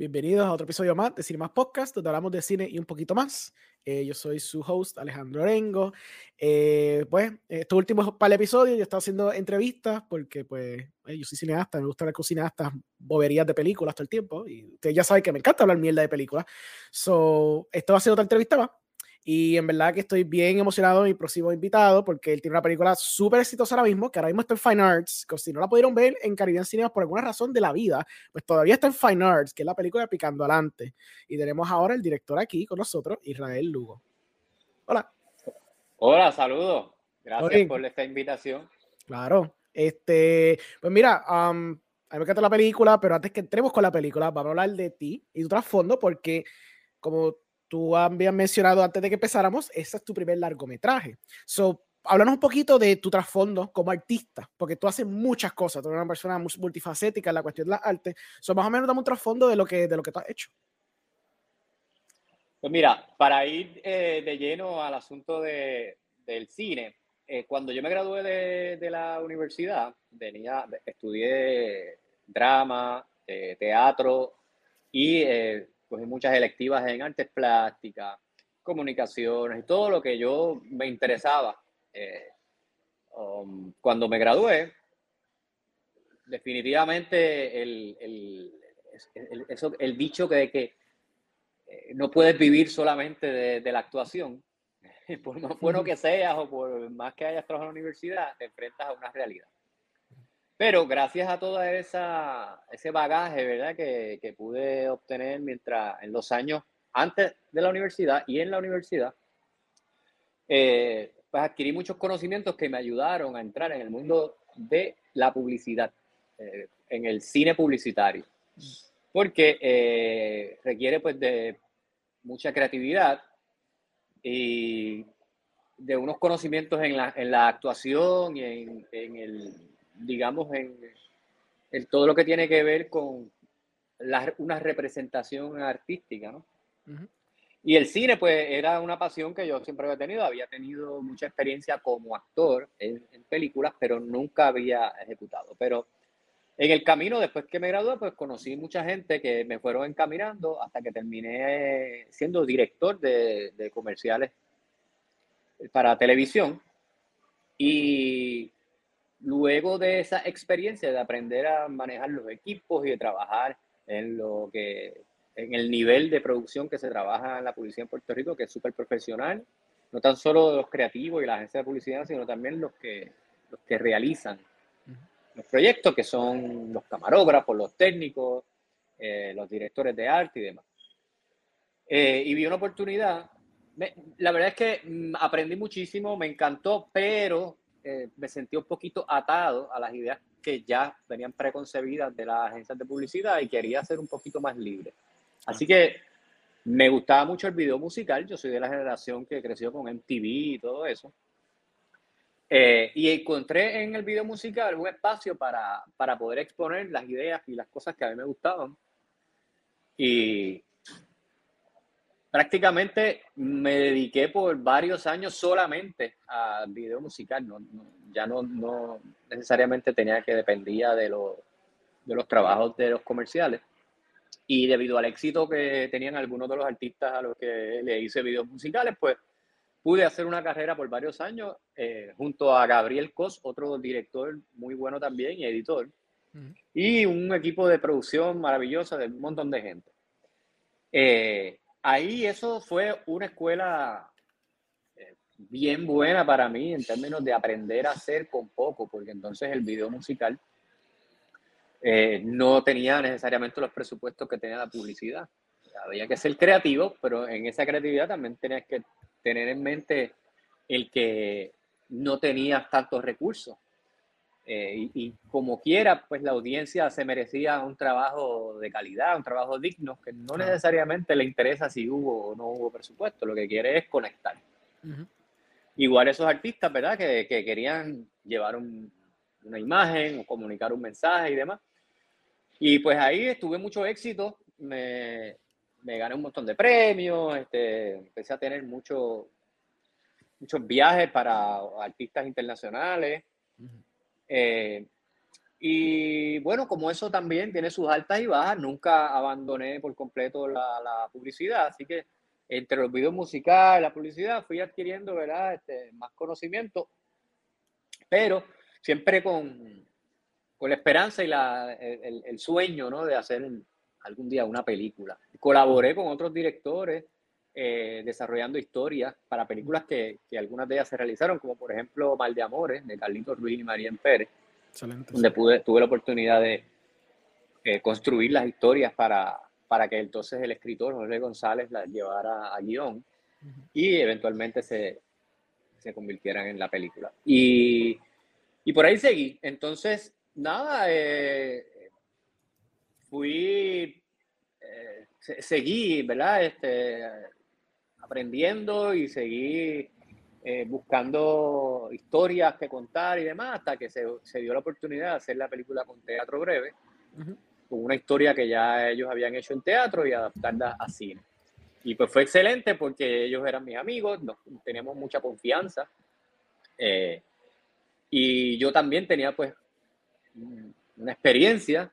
Bienvenidos a otro episodio más de Cine Más Podcast, donde hablamos de cine y un poquito más. Eh, yo soy su host, Alejandro Orengo. Eh, pues, estos últimos par de episodios yo he estado haciendo entrevistas porque, pues, eh, yo soy cineasta, me gusta hablar con cineastas, boberías de películas todo el tiempo. Y ustedes ya saben que me encanta hablar mierda de películas. So, esto va a ser otra entrevista más. Y en verdad que estoy bien emocionado y próximo invitado porque él tiene una película súper exitosa ahora mismo, que ahora mismo está en Fine Arts, que si no la pudieron ver en Caribbean Cinemas por alguna razón de la vida, pues todavía está en Fine Arts, que es la película de Picando Adelante. Y tenemos ahora el director aquí con nosotros, Israel Lugo. Hola. Hola, saludos. Gracias por esta invitación. Claro. Este, pues mira, a mí me encanta la película, pero antes que entremos con la película, vamos a hablar de ti y tu trasfondo, porque como tú habías mencionado antes de que empezáramos, ese es tu primer largometraje. So, háblanos un poquito de tu trasfondo como artista, porque tú haces muchas cosas, tú eres una persona multifacética en la cuestión de las artes. So, más o menos dame un trasfondo de lo que, de lo que tú has hecho. Pues mira, para ir eh, de lleno al asunto de, del cine, eh, cuando yo me gradué de, de la universidad, venía, estudié drama, eh, teatro y cogí muchas electivas en artes plásticas, comunicaciones y todo lo que yo me interesaba. Eh, um, cuando me gradué, definitivamente el, el, eso, el dicho que, de que eh, no puedes vivir solamente de, la actuación, por más bueno que seas o por más que hayas trabajado en la universidad, te enfrentas a una realidad. Pero gracias a todo ese bagaje, ¿verdad? Que, que, pude obtener mientras en los años antes de la universidad y en la universidad, eh, pues adquirí muchos conocimientos que me ayudaron a entrar en el mundo de la publicidad, eh, en el cine publicitario, porque eh, requiere pues de mucha creatividad y de unos conocimientos en la, en la actuación y en, en el digamos, en, todo lo que tiene que ver con una representación artística, ¿no? Y el cine, pues, era una pasión que yo siempre había tenido. Había tenido mucha experiencia como actor en, películas, pero nunca había ejecutado. Pero en el camino, después que me gradué, pues conocí mucha gente que me fueron encaminando hasta que terminé siendo director de, de comerciales para televisión. Y luego de esa experiencia de aprender a manejar los equipos y de trabajar en lo que en el nivel de producción que se trabaja en la publicidad en Puerto Rico, que es súper profesional, no tan solo los creativos y la agencia de publicidad, sino también los que, los que realizan los proyectos, que son los camarógrafos, los técnicos, eh, los directores de arte y demás. Eh, y vi una oportunidad. la verdad es que mm, aprendí muchísimo, me encantó, pero eh, me sentí un poquito atado a las ideas que ya venían preconcebidas de las agencias de publicidad y quería ser un poquito más libre. Así que me gustaba mucho el video musical, yo soy de la generación que creció con MTV y todo eso. Eh, y encontré en el video musical un espacio para, para poder exponer las ideas y las cosas que a mí me gustaban. Y, prácticamente me dediqué por varios años solamente a video musical. No, ya no, no, necesariamente tenía que dependía de, de los trabajos de los comerciales. Y debido al éxito que tenían algunos de los artistas a los que le hice videos musicales, pues pude hacer una carrera por varios años eh, junto a Gabriel Cos, otro director muy bueno también y editor, y un equipo de producción maravillosa de un montón de gente. Eh, ahí eso fue una escuela eh, bien buena para mí en términos de aprender a hacer con poco, porque entonces el video musical eh, no tenía necesariamente los presupuestos que tenía la publicidad. Había que ser creativo, pero en esa creatividad también tenías que tener en mente el que no tenías tantos recursos. Eh, y, como quiera, pues la audiencia se merecía un trabajo de calidad, un trabajo digno, que no necesariamente le interesa si hubo o no hubo presupuesto, lo que quiere es conectar. Igual esos artistas, ¿verdad? Que, que querían llevar una imagen o comunicar un mensaje y demás. Y pues ahí estuve mucho éxito, me, me gané un montón de premios, este, empecé a tener mucho, muchos viajes para artistas internacionales. Eh, Y bueno, como eso también tiene sus altas y bajas, nunca abandoné por completo la, la publicidad, así que entre los videos musicales, la publicidad, fui adquiriendo, ¿verdad? Este, más conocimiento, pero siempre con, con la esperanza y la, el, el, sueño, ¿no? De hacer algún día una película. Colaboré con otros directores eh, desarrollando historias para películas que, que, algunas de ellas se realizaron, como por ejemplo Mal de Amores, de Carlitos Ruiz y María Pérez, Excelente. donde pude, tuve la oportunidad de eh, construir las historias para, para que entonces el escritor Jorge González las llevara a guion y eventualmente se, se convirtieran en la película. Y, y por ahí seguí. Entonces, nada, eh, fui, eh, seguí, ¿verdad? Este, aprendiendo y seguí eh, buscando historias que contar y demás, hasta que se, se, dio la oportunidad de hacer la película con teatro breve con una historia que ya ellos habían hecho en teatro y adaptarla a cine. Y pues fue excelente porque ellos eran mis amigos, nos, teníamos mucha confianza. Eh, y yo también tenía pues una experiencia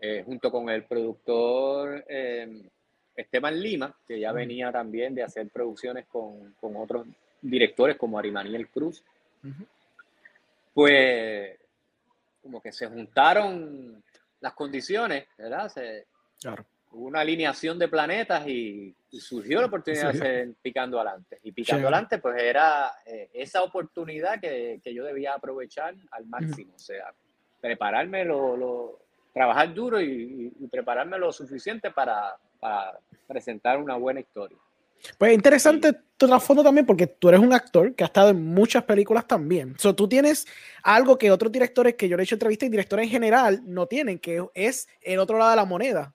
eh, junto con el productor eh, Esteban Lima, que ya venía también de hacer producciones con, con otros directores como Arimaniel Cruz. Pues como que se juntaron las condiciones, ¿verdad? Se, claro. Hubo una alineación de planetas y, surgió la oportunidad de hacer Picando Adelante. Y Picando Adelante, pues era eh, esa oportunidad que, que, yo debía aprovechar al máximo. O sea, prepararme, lo, lo trabajar duro y, y, prepararme lo suficiente para, para presentar una buena historia. Pues interesante tu trasfondo también porque tú eres un actor que ha estado en muchas películas también. So, tú tienes algo que otros directores que yo le he hecho entrevistas y directores en general no tienen, que es el otro lado de la moneda.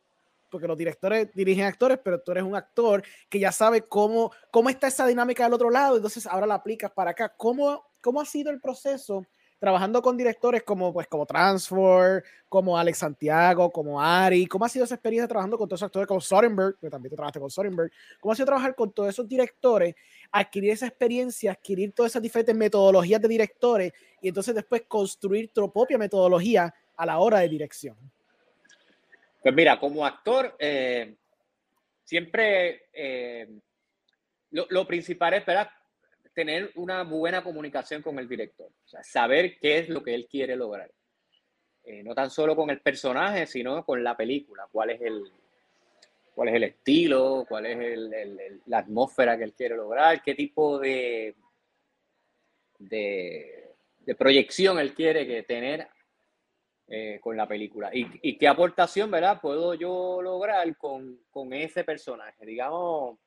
Porque los directores dirigen actores, pero tú eres un actor que ya sabe cómo, cómo está esa dinámica del otro lado, entonces ahora la aplicas para acá. ¿Cómo, cómo ha sido el proceso trabajando con directores como, pues, como como Alex Santiago, como Ari, ¿cómo ha sido esa experiencia trabajando con todos esos actores como Soderbergh, que también te trabajaste con Soderbergh, ¿cómo ha sido trabajar con todos esos directores, adquirir esa experiencia, adquirir todas esas diferentes metodologías de directores y entonces después construir tu propia metodología a la hora de dirección? Pues mira, como actor, eh, siempre eh, lo, lo, principal es, ¿verdad? Tener una buena comunicación con el director, saber qué es lo que él quiere lograr. Eh, no tan solo con el personaje, sino con la película, cuál es el, cuál es el estilo, cuál es el, la atmósfera que él quiere lograr, qué tipo de, de, de proyección él quiere que tener eh, con la película y, y, qué aportación, ¿verdad? Puedo yo lograr con, con ese personaje. Digamos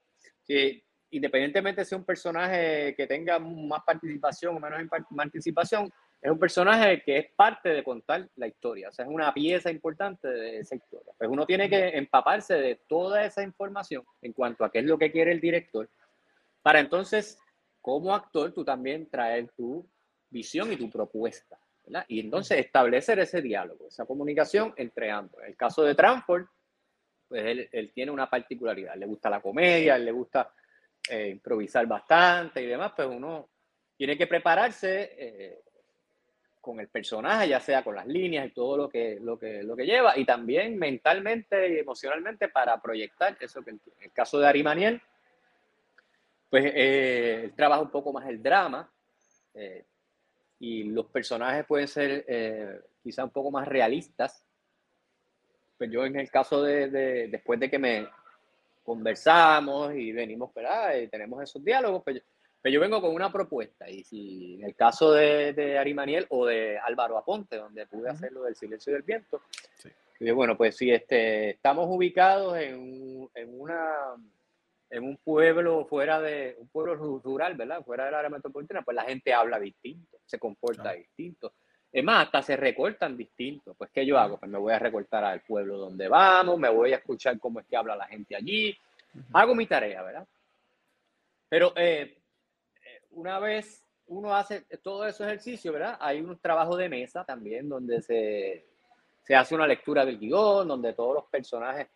independientemente de sea un personaje que tenga más participación o menos participación, es un personaje que es parte de contar la historia, o sea, es una pieza importante de esa historia. Pues uno tiene que empaparse de toda esa información en cuanto a qué es lo que quiere el director, para entonces, como actor, tú también traer tu visión y tu propuesta, ¿verdad? Y entonces establecer ese diálogo, esa comunicación entre ambos. En el caso de Transport, pues él, él tiene una particularidad, le gusta la comedia, le gusta eh, improvisar bastante y demás, pues uno tiene que prepararse eh, con el personaje, ya sea con las líneas y todo lo que, lo que, lo que lleva, y también mentalmente y emocionalmente para proyectar eso que en el caso de Ari Maniel, pues eh, trabaja un poco más el drama y los personajes pueden ser quizá un poco más realistas. Pues yo en el caso de después de que me, conversamos y venimos, ¿verdad? Y tenemos esos diálogos, pero, pues pues yo vengo con una propuesta. Y si en el caso de, de Ari Maniel o de Álvaro Aponte, donde pude hacerlo del silencio y del viento, sí. bueno, pues si este, estamos ubicados en, en, una en un pueblo fuera de un pueblo rural, ¿verdad? Fuera del área metropolitana, pues la gente habla distinto, se comporta distinto. Es más, hasta se recortan distintos. Pues, ¿qué yo hago? Pues me voy a recortar al pueblo donde vamos, me voy a escuchar cómo es que habla la gente allí. Hago mi tarea, ¿verdad? Pero eh, eh, una vez uno hace todo ese ejercicio, ¿verdad? Hay un trabajo de mesa también donde se, se hace una lectura del guion, donde todos los personajes,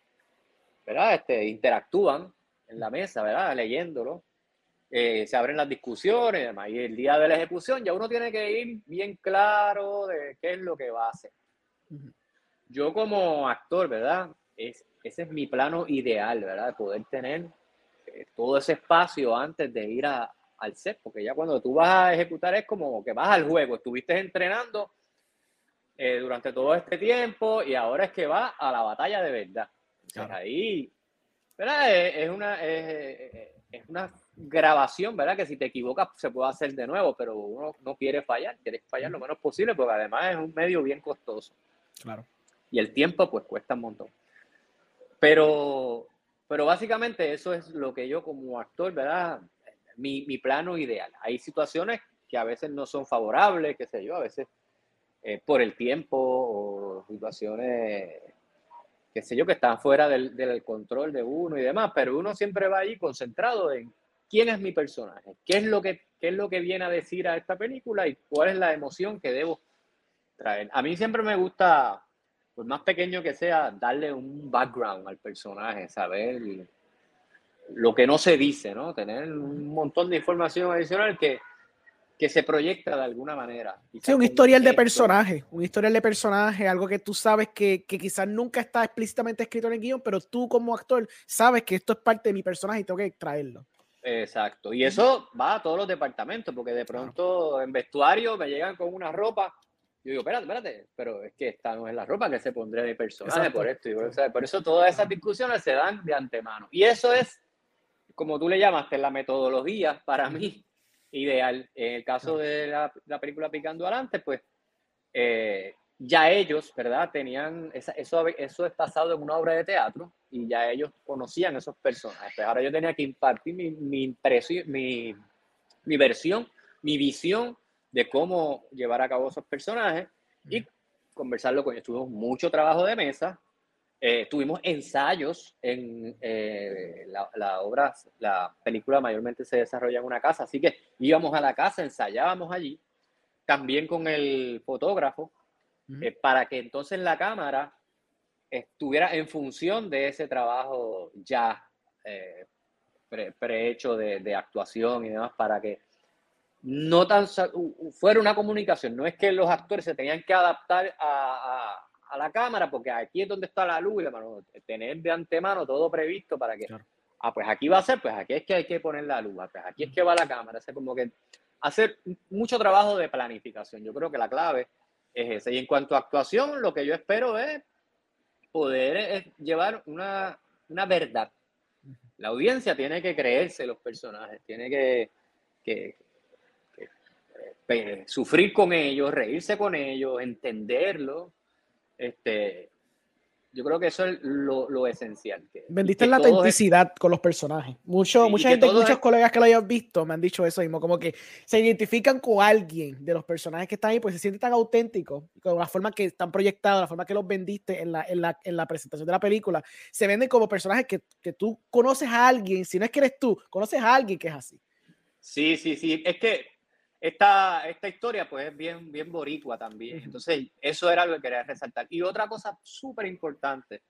¿verdad? Este, interactúan en la mesa, ¿verdad? Leyéndolo. Eh, se abren las discusiones y demás. Y el día de la ejecución ya uno tiene que ir bien claro de qué es lo que va a hacer. Yo como actor, ¿verdad? Es, ese es mi plano ideal, ¿verdad? poder tener eh, todo ese espacio antes de ir a, al set, porque ya cuando tú vas a ejecutar es como que vas al juego, estuviste entrenando eh, durante todo este tiempo y ahora es que vas a la batalla de verdad. ahí, ¿verdad? Es, una, es, es, una grabación, ¿verdad? Que si te equivocas se puede hacer de nuevo, pero uno no quiere fallar, quiere fallar lo menos posible porque además es un medio bien costoso. Claro. Y el tiempo pues cuesta un montón. Pero, pero básicamente eso es lo que yo como actor, ¿verdad? Mi, mi plano ideal. Hay situaciones que a veces no son favorables, qué sé yo, a veces eh, por el tiempo o situaciones, qué sé yo, que están fuera del, del, control de uno y demás, pero uno siempre va ahí concentrado en quién es mi personaje, qué es lo que, qué es lo que viene a decir a esta película y cuál es la emoción que debo traer. A mí siempre me gusta por más pequeño que sea, darle un background al personaje, saber lo que no se dice, ¿no? Tener un montón de información adicional que, que se proyecta de alguna manera. Sí, un historial de personaje, un historial de personaje, algo que tú sabes que, que, quizás nunca está explícitamente escrito en el guion, pero tú como actor sabes que esto es parte de mi personaje y tengo que traerlo. Exacto, y eso va a todos los departamentos, porque de pronto en vestuario me llegan con una ropa yo digo, espérate, espérate, pero es que esta no es la ropa que se pondría mi personaje por esto. Y por, eso todas esas discusiones se dan de antemano. Y eso es, como tú le llamaste, la metodología para mí ideal. En el caso de la, la película Picando Adelante, pues eh, ya ellos, ¿verdad? Tenían, esa, eso, eso es basado en una obra de teatro y ya ellos conocían esos personajes. Pues ahora yo tenía que impartir mi, mi impresión, mi, mi versión, mi visión de cómo llevar a cabo esos personajes y conversarlo con ellos. Tuvimos mucho trabajo de mesa, eh, tuvimos ensayos en eh, la, obra, la película mayormente se desarrolla en una casa, así que íbamos a la casa, ensayábamos allí, también con el fotógrafo, eh, para que entonces la cámara estuviera en función de ese trabajo ya prehecho de, de actuación y demás, para que no tan fuera una comunicación, no es que los actores se tenían que adaptar a, a, la cámara, porque aquí es donde está la luz y la mano, tener de antemano todo previsto para que, ah, pues aquí va a ser, pues aquí es que hay que poner la luz, pues aquí es que va la cámara, es como que hacer mucho trabajo de planificación, yo creo que la clave es esa. Y en cuanto a actuación, lo que yo espero es poder eh, llevar una, una verdad. La audiencia tiene que creerse los personajes, tiene que, que sufrir con ellos, reírse con ellos, entenderlo. Este, yo creo que eso es lo, esencial. Que, Vendiste la autenticidad con los personajes. Mucho, mucha gente, muchos colegas que lo hayan visto me han dicho eso mismo, como que se identifican con alguien de los personajes que están ahí, pues se siente tan auténtico, con la forma que están proyectados, la forma que los vendiste en la, en la, en la presentación de la película, se venden como personajes que, que tú conoces a alguien, si no es que eres tú, conoces a alguien que es así. Sí, sí, sí. Es que esta, esta historia pues es bien, bien boricua también. Entonces, eso era lo que quería resaltar. Y otra cosa súper importante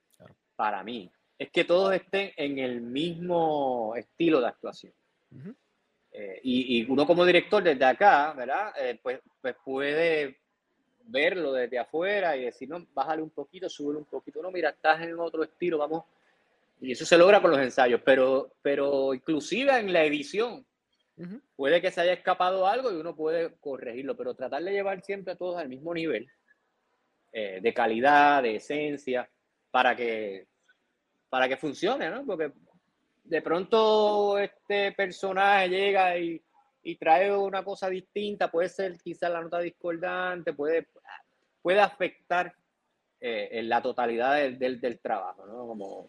para mí es que todos estén en el mismo estilo de actuación. Eh, y, uno como director desde acá, ¿verdad? Eh, pues, pues puede verlo desde afuera y decir, no, bájale un poquito, súbele un poquito, no, mira, estás en otro estilo, vamos. Y eso se logra con los ensayos, pero, pero inclusive en la edición, Puede que se haya escapado algo y uno puede corregirlo, pero tratar de llevar siempre a todos al mismo nivel eh, de calidad, de esencia, para que, para que funcione, ¿no? Porque de pronto este personaje llega y, y trae una cosa distinta, puede ser quizás la nota discordante, puede, puede afectar eh, en la totalidad del, del, trabajo, ¿no? Como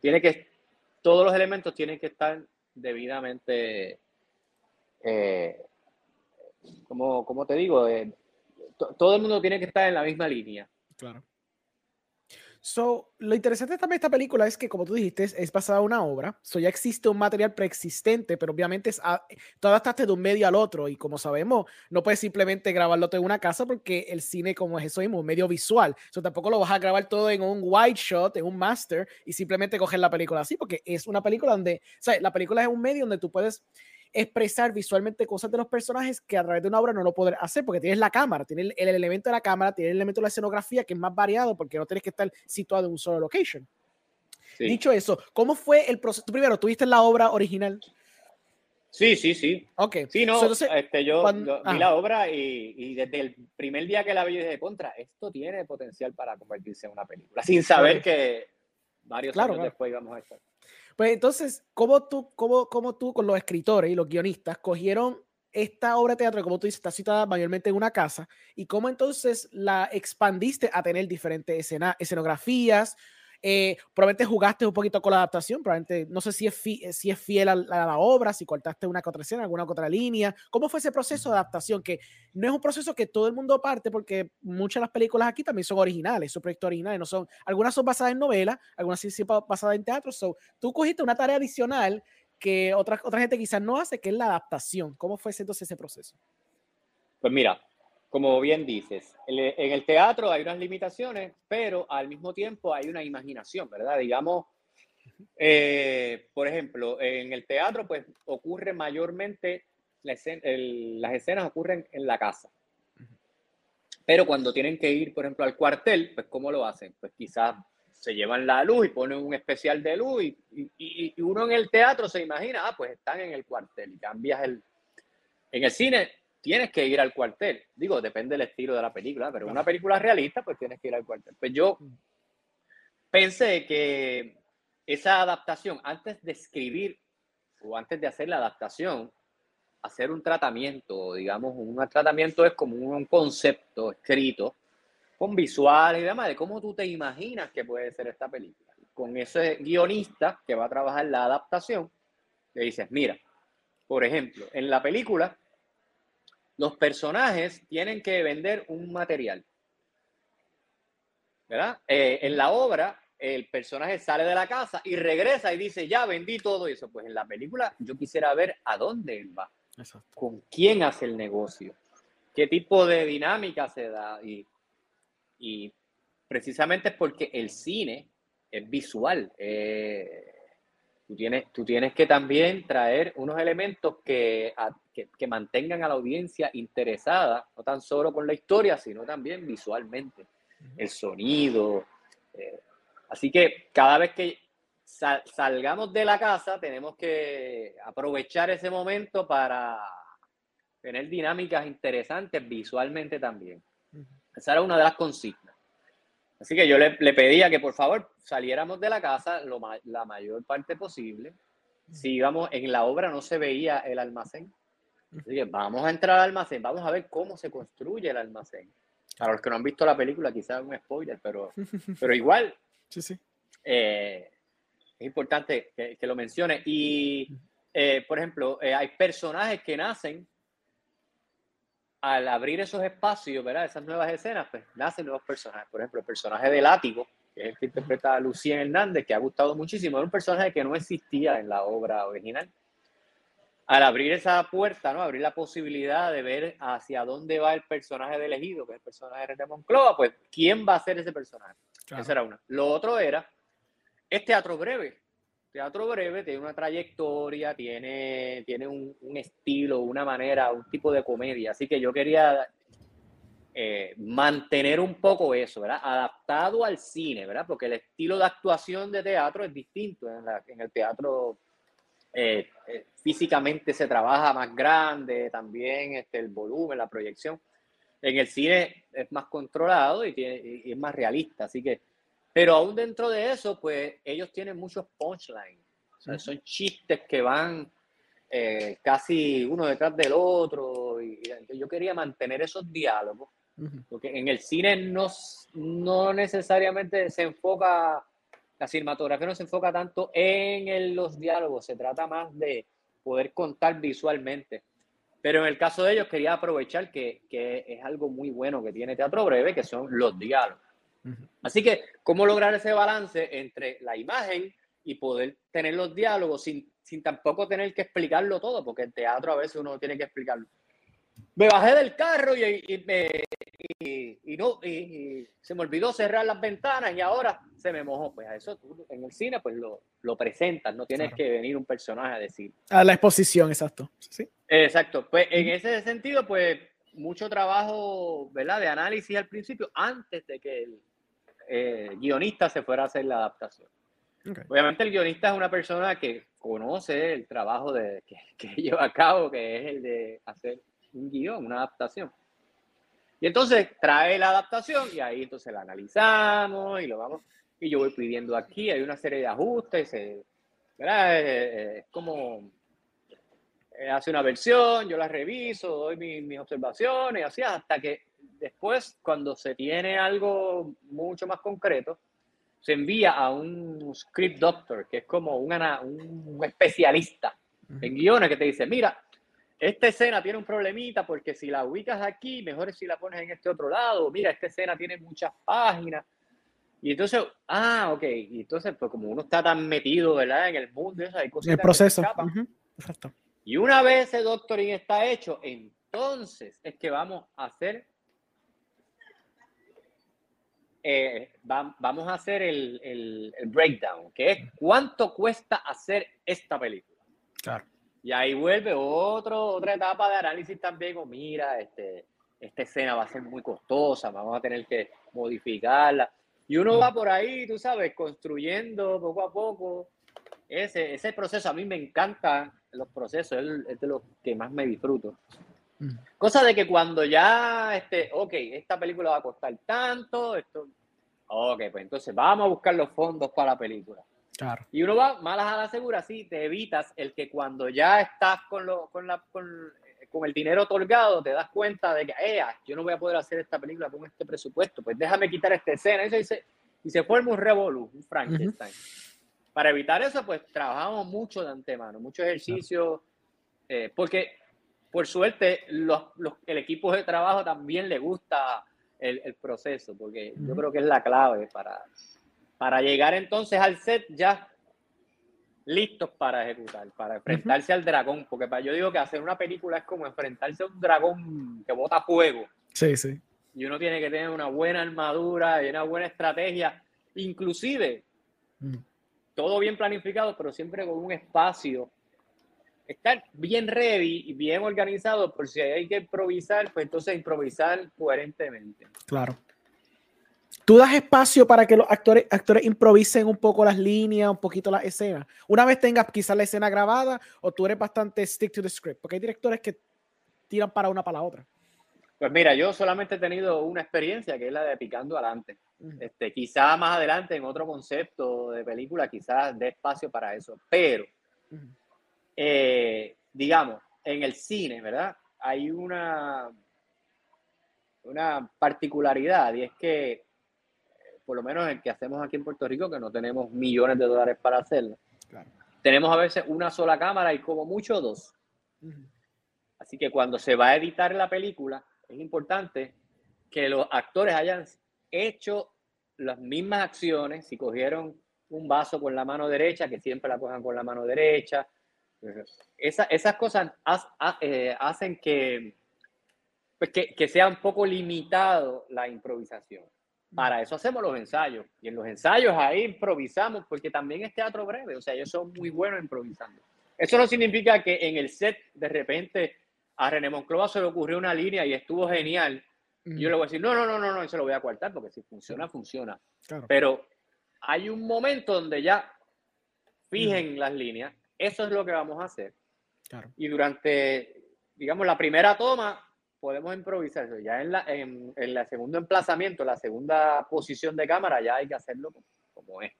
tiene que, todos los elementos tienen que estar debidamente eh, como, como te digo, eh, todo el mundo tiene que estar en la misma línea. Claro. So, lo interesante también de esta película es que, como tú dijiste, es basada en una obra. So, ya existe un material preexistente, pero obviamente es a, tú adaptaste de un medio al otro. Y como sabemos, no puedes simplemente grabarlo todo en una casa porque el cine, como es eso mismo, un medio visual. So, tampoco lo vas a grabar todo en un wide shot, en un master, y simplemente coger la película así, porque es una película donde, o sea, la película es un medio donde tú puedes expresar visualmente cosas de los personajes que a través de una obra no lo poder hacer, porque tienes la cámara, tienes el, elemento de la cámara, tienes el elemento de la escenografía que es más variado porque no tienes que estar situado en un solo location. Dicho eso, ¿cómo fue el proceso? Tú primero, ¿tuviste la obra original? Sí, sí, sí. Ok. Sí, no, este, yo, vi la obra y, y, desde el primer día que la vi de contra, esto tiene potencial para convertirse en una película, sin saber que varios años después íbamos a estar. Pues entonces, ¿cómo tú, cómo, cómo tú con los escritores y los guionistas cogieron esta obra de teatro, como tú dices, está citada mayormente en una casa, y cómo entonces la expandiste a tener diferentes escena, escenografías, eh, probablemente jugaste un poquito con la adaptación, probablemente no sé si es, eh, si es fiel a la, obra, si cortaste una otra escena, alguna otra línea. ¿Cómo fue ese proceso de adaptación? Que no es un proceso que todo el mundo parte, porque muchas de las películas aquí también son originales, son proyectos originales, no son, algunas son basadas en novelas, algunas sí, son basadas en teatro. So, tú cogiste una tarea adicional que otra, otra gente quizás no hace, que es la adaptación. ¿Cómo fue entonces ese proceso? Pues mira, como bien dices, en el teatro hay unas limitaciones, pero al mismo tiempo hay una imaginación, ¿verdad? Digamos, eh, por ejemplo, en el teatro pues ocurre mayormente, las escenas ocurren en la casa. Pero cuando tienen que ir, por ejemplo, al cuartel, pues ¿cómo lo hacen? Pues quizás se llevan la luz y ponen un especial de luz y, y uno en el teatro se imagina, ah, pues están en el cuartel y cambias el... En el cine tienes que ir al cuartel. Digo, depende del estilo de la película, pero una película realista, pues tienes que ir al cuartel. Pues yo mm. pensé que esa adaptación, antes de escribir o antes de hacer la adaptación, hacer un tratamiento, digamos, un tratamiento es como un concepto escrito con visuales y demás, de cómo tú te imaginas que puede ser esta película. Con ese guionista que va a trabajar la adaptación, le dices, mira, por ejemplo, en la película los personajes tienen que vender un material. ¿Verdad? Eh, en la obra, el personaje sale de la casa y regresa y dice, ya vendí todo eso. Pues en la película yo quisiera ver a dónde él va, con quién hace el negocio, qué tipo de dinámica se da. Y, y precisamente es porque el cine es visual. Eh, Tú tienes, tú tienes que también traer unos elementos que, que, mantengan a la audiencia interesada, no tan solo con la historia, sino también visualmente. El sonido. Eh, así que cada vez que salgamos de la casa, tenemos que aprovechar ese momento para tener dinámicas interesantes visualmente también. Esa era una de las consignas. Así que yo le, le, pedía que por favor saliéramos de la casa lo, la mayor parte posible. Si íbamos en la obra no se veía el almacén. Así que vamos a entrar al almacén, vamos a ver cómo se construye el almacén. Para los que no han visto la película, quizás un spoiler, pero, pero igual sí, sí. Eh, es importante que, que, lo mencione. Y, eh, por ejemplo, eh, hay personajes que nacen al abrir esos espacios, ¿verdad? Esas nuevas escenas, pues nacen nuevos personajes. Por ejemplo, el personaje de Látigo, que es el que interpreta a Lucía Hernández, que ha gustado muchísimo, es un personaje que no existía en la obra original. Al abrir esa puerta, ¿no? Abrir la posibilidad de ver hacia dónde va el personaje de elegido, que es el personaje de Moncloa, pues, ¿quién va a ser ese personaje? Esa era una. Lo otro era, es teatro breve teatro breve tiene una trayectoria, tiene, tiene un, estilo, una manera, un tipo de comedia. Así que yo quería eh, mantener un poco eso, ¿verdad? Adaptado al cine, ¿verdad? Porque el estilo de actuación de teatro es distinto. En, el teatro eh, eh, físicamente se trabaja más grande, también este, el volumen, la proyección. En el cine es más controlado y, tiene, y es más realista. Así que pero aún dentro de eso, pues ellos tienen muchos punchlines. O sea, son chistes que van eh, casi uno detrás del otro. Y, yo quería mantener esos diálogos. Porque en el cine no, no necesariamente se enfoca, la cinematografía no se enfoca tanto en los diálogos, se trata más de poder contar visualmente. Pero en el caso de ellos quería aprovechar que, que es algo muy bueno que tiene Teatro Breve, que son los diálogos. Así que, ¿cómo lograr ese balance entre la imagen y poder tener los diálogos sin, sin tampoco tener que explicarlo todo? Porque en teatro a veces uno tiene que explicarlo. Me bajé del carro y, y, y no y, se me olvidó cerrar las ventanas y ahora se me mojó. Pues a eso tú en el cine pues lo, lo presentas, no tienes que venir un personaje a decir. A la exposición, exacto. Sí. Exacto. Pues en ese sentido, pues mucho trabajo, ¿verdad? De análisis al principio, antes de que el eh, guionista se fuera a hacer la adaptación. Obviamente el guionista es una persona que conoce el trabajo de, que, que lleva a cabo, que es el de hacer un guion, una adaptación. Y entonces trae la adaptación y ahí entonces la analizamos y lo vamos. Y yo voy pidiendo aquí, hay una serie de ajustes, ¿verdad? Es, como eh, hace una versión, yo la reviso, doy mis observaciones, así hasta que después, cuando se tiene algo mucho más concreto, se envía a un script doctor, que es como un, un especialista en guiones, que te dice, mira, esta escena tiene un problemita porque si la ubicas aquí, mejor es si la pones en este otro lado. Mira, esta escena tiene muchas páginas. Y entonces, ah, ok. Y entonces, pues como uno está tan metido, ¿verdad? En el mundo, hay cosas. El proceso. Y una vez el doctoring está hecho, entonces es que vamos a hacer. Eh, vamos a hacer el, el, el breakdown, que es cuánto cuesta hacer esta película. Claro. Y ahí vuelve otro, otra etapa de análisis también, o mira, este, esta escena va a ser muy costosa, vamos a tener que modificarla. Y uno va por ahí, tú sabes, construyendo poco a poco. Ese, ese proceso, a mí me encantan los procesos, es, de los que más me disfruto. Cosa de que cuando ya, este, ok, esta película va a costar tanto, esto, ok, pues entonces vamos a buscar los fondos para la película. Y uno va malas a la segura, sí, te evitas el que cuando ya estás con, lo, con, la, con, el dinero otorgado, te das cuenta de que, eh, yo no voy a poder hacer esta película con este presupuesto, pues déjame quitar esta escena. y, se, y se forma un revolú, un Frankenstein. Para evitar eso, pues trabajamos mucho de antemano, mucho ejercicio, eh, porque por suerte los, los, el equipo de trabajo también le gusta el, el proceso, porque yo creo que es la clave para, para llegar entonces al set ya listos para ejecutar, para enfrentarse al dragón, porque yo digo que hacer una película es como enfrentarse a un dragón que bota fuego. Sí, sí. Y uno tiene que tener una buena armadura y una buena estrategia, inclusive mm. todo bien planificado, pero siempre con un espacio. Estar bien ready y bien organizado, por si hay que improvisar, pues entonces improvisar coherentemente. Claro. ¿Tú das espacio para que los actores, actores improvisen un poco las líneas, un poquito las escenas? Una vez tengas quizás la escena grabada o tú eres bastante stick to the script, porque hay directores que tiran para una para la otra. Pues mira, yo solamente he tenido una experiencia que es la de Picando Adelante. este, quizá más adelante en otro concepto de película, quizás dé espacio para eso. Pero, eh, digamos, en el cine, ¿verdad? Hay una, una particularidad y es que por lo menos el que hacemos aquí en Puerto Rico, que no tenemos millones de dólares para hacerlo. Tenemos a veces una sola cámara y como mucho dos. Así que cuando se va a editar la película, es importante que los actores hayan hecho las mismas acciones, si cogieron un vaso con la mano derecha, que siempre la cojan con la mano derecha. esas cosas eh, hacen que, pues que, que sea un poco limitado la improvisación. Para eso hacemos los ensayos. Y en los ensayos ahí improvisamos, porque también es teatro breve. O sea, ellos son muy buenos improvisando. Eso no significa que en el set de repente a René Monclova se le ocurrió una línea y estuvo genial. Yo le voy a decir, no, no, no, no, no, se lo voy a cortar porque si funciona, funciona. Pero hay un momento donde ya fijen las líneas. Eso es lo que vamos a hacer. Y durante, digamos, la primera toma, podemos improvisar Ya en la, en, en la segundo emplazamiento, la segunda posición de cámara, ya hay que hacerlo como, es.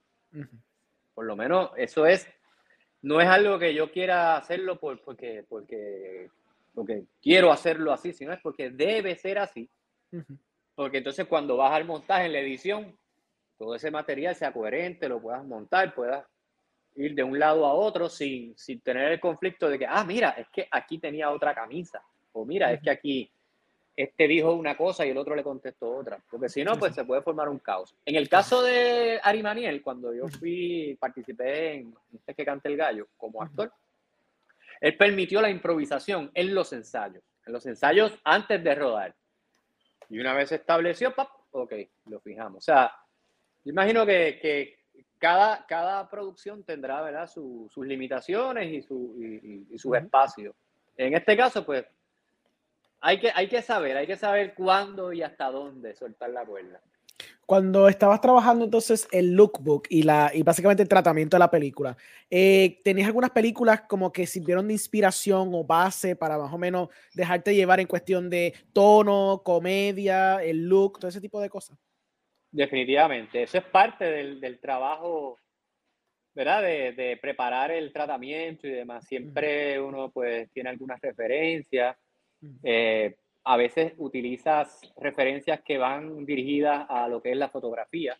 Por lo menos eso es, no es algo que yo quiera hacerlo por, porque, porque, porque quiero hacerlo así, sino es porque debe ser así. Porque entonces cuando vas al montaje en la edición, todo ese material sea coherente, lo puedas montar, puedas ir de un lado a otro sin, sin tener el conflicto de que, ah, mira, es que aquí tenía otra camisa o mira, es que aquí este dijo una cosa y el otro le contestó otra, porque si no, pues se puede formar un caos. En el caso de Ari Maniel, cuando yo fui, participé en este que canta el gallo como actor, él permitió la improvisación en los ensayos, en los ensayos antes de rodar. Y una vez se estableció, ¡pap! ok, lo fijamos. O sea, imagino que, que cada, cada producción tendrá ¿verdad? sus limitaciones y, su, y, sus espacios. En este caso, pues, hay que, hay que saber, hay que saber cuándo y hasta dónde soltar la cuerda. Cuando estabas trabajando entonces el lookbook y, la, y básicamente el tratamiento de la película, eh, ¿tenías algunas películas como que sirvieron de inspiración o base para más o menos dejarte llevar en cuestión de tono, comedia, el look, todo ese tipo de cosas? Definitivamente, eso es parte del, del trabajo, ¿verdad? De, de, preparar el tratamiento y demás. Siempre uno pues tiene algunas referencias. Eh, a veces utilizas referencias que van dirigidas a lo que es la fotografía.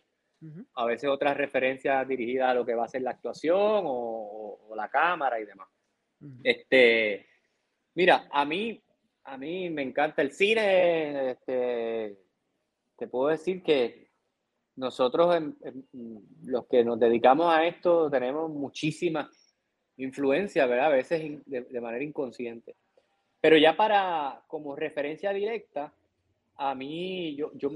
A veces otras referencias dirigidas a lo que va a ser la actuación o, o la cámara y demás. Este, mira, a mí, a mí me encanta el cine. Este, te puedo decir que nosotros, los que nos dedicamos a esto, tenemos muchísima influencia, ¿verdad? A veces de, manera inconsciente. Pero ya para, como referencia directa, a mí, yo, yo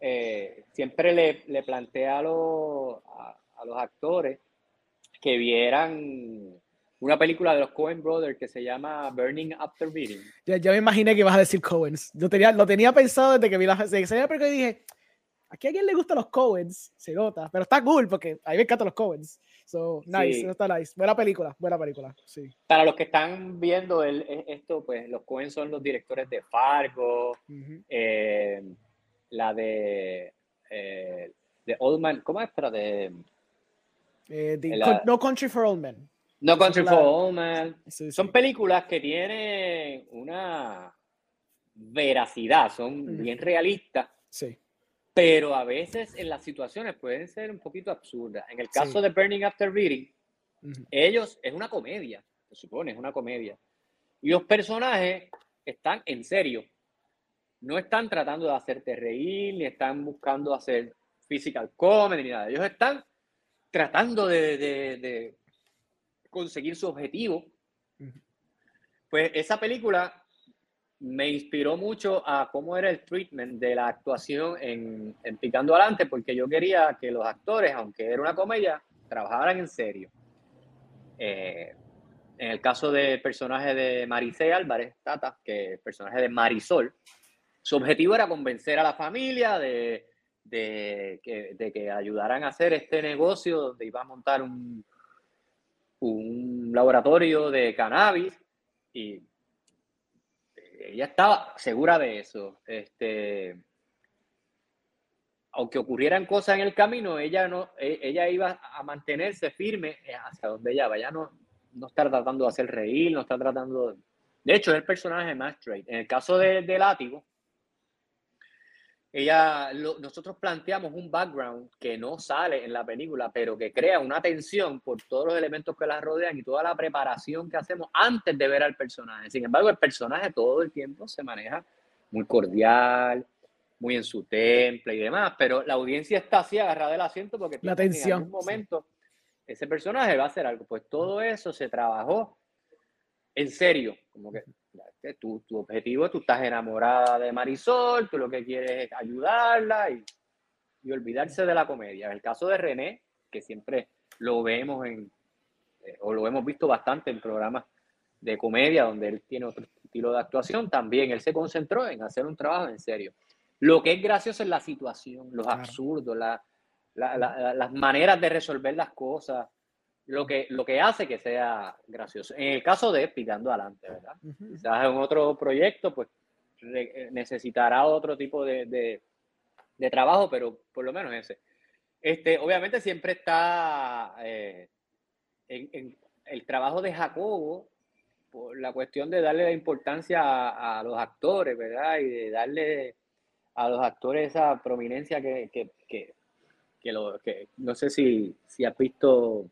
eh, siempre le, le planteé a, los, a, los actores que vieran una película de los Coen Brothers que se llama Burning After Beating. Ya, me imaginé que ibas a decir Coens. Yo tenía, lo tenía pensado desde que vi la serie, pero dije, Aquí a alguien le gustan los Coens, se nota, pero está cool porque a mí me encantan los Coens. So, nice, está nice. Buena película, buena película, sí. Para los que están viendo el, esto, pues los Coens son los directores de Fargo, eh, la de, eh, de Old Man, ¿cómo es? Pero de, eh, no Country for Old Men. No Country for Old Men. son películas que tienen una veracidad, son bien realistas. Sí pero a veces en las situaciones pueden ser un poquito absurdas. En el caso de Burning After Reading, ellos es una comedia, se supone, es una comedia. Y los personajes están en serio. No están tratando de hacerte reír, ni están buscando hacer physical comedy, ni nada. Ellos están tratando de, de conseguir su objetivo. Pues esa película me inspiró mucho a cómo era el treatment de la actuación en, Picando Adelante, porque yo quería que los actores, aunque era una comedia, trabajaran en serio. Eh, en el caso del personaje de Maricé Álvarez, Tata, que el personaje de Marisol, su objetivo era convencer a la familia de, que, ayudaran a hacer este negocio donde iba a montar un laboratorio de cannabis y ella estaba segura de eso. Este, aunque ocurrieran cosas en el camino, ella no, e, ella iba a mantenerse firme hacia donde ella vaya, no, no estar tratando de hacer reír, no estar tratando de... hecho, es el personaje más straight. En el caso de, de Látigo, ella, nosotros planteamos un background que no sale en la película, pero que crea una tensión por todos los elementos que la rodean y toda la preparación que hacemos antes de ver al personaje. Sin embargo, el personaje todo el tiempo se maneja muy cordial, muy en su temple y demás, pero la audiencia está así agarrada del asiento porque la tensión, en algún momento ese personaje va a hacer algo. Pues todo eso se trabajó en serio, como que tu, tu objetivo, tú estás enamorada de Marisol, tú lo que quieres es ayudarla y, y olvidarse de la comedia. En el caso de René, que siempre lo vemos en, eh, o lo hemos visto bastante en programas de comedia donde él tiene otro estilo de actuación, también él se concentró en hacer un trabajo en serio. Lo que es gracioso es la situación, los absurdos, la, las maneras de resolver las cosas, lo que, lo que hace que sea gracioso. En el caso de Picando Adelante, ¿verdad? Quizás en otro proyecto, pues necesitará otro tipo de, de, trabajo, pero por lo menos ese. Este, obviamente siempre está eh, en, el trabajo de Jacobo, por la cuestión de darle la importancia a, los actores, ¿verdad? Y de darle a los actores esa prominencia que, que, que, que, lo, que no sé si, si has visto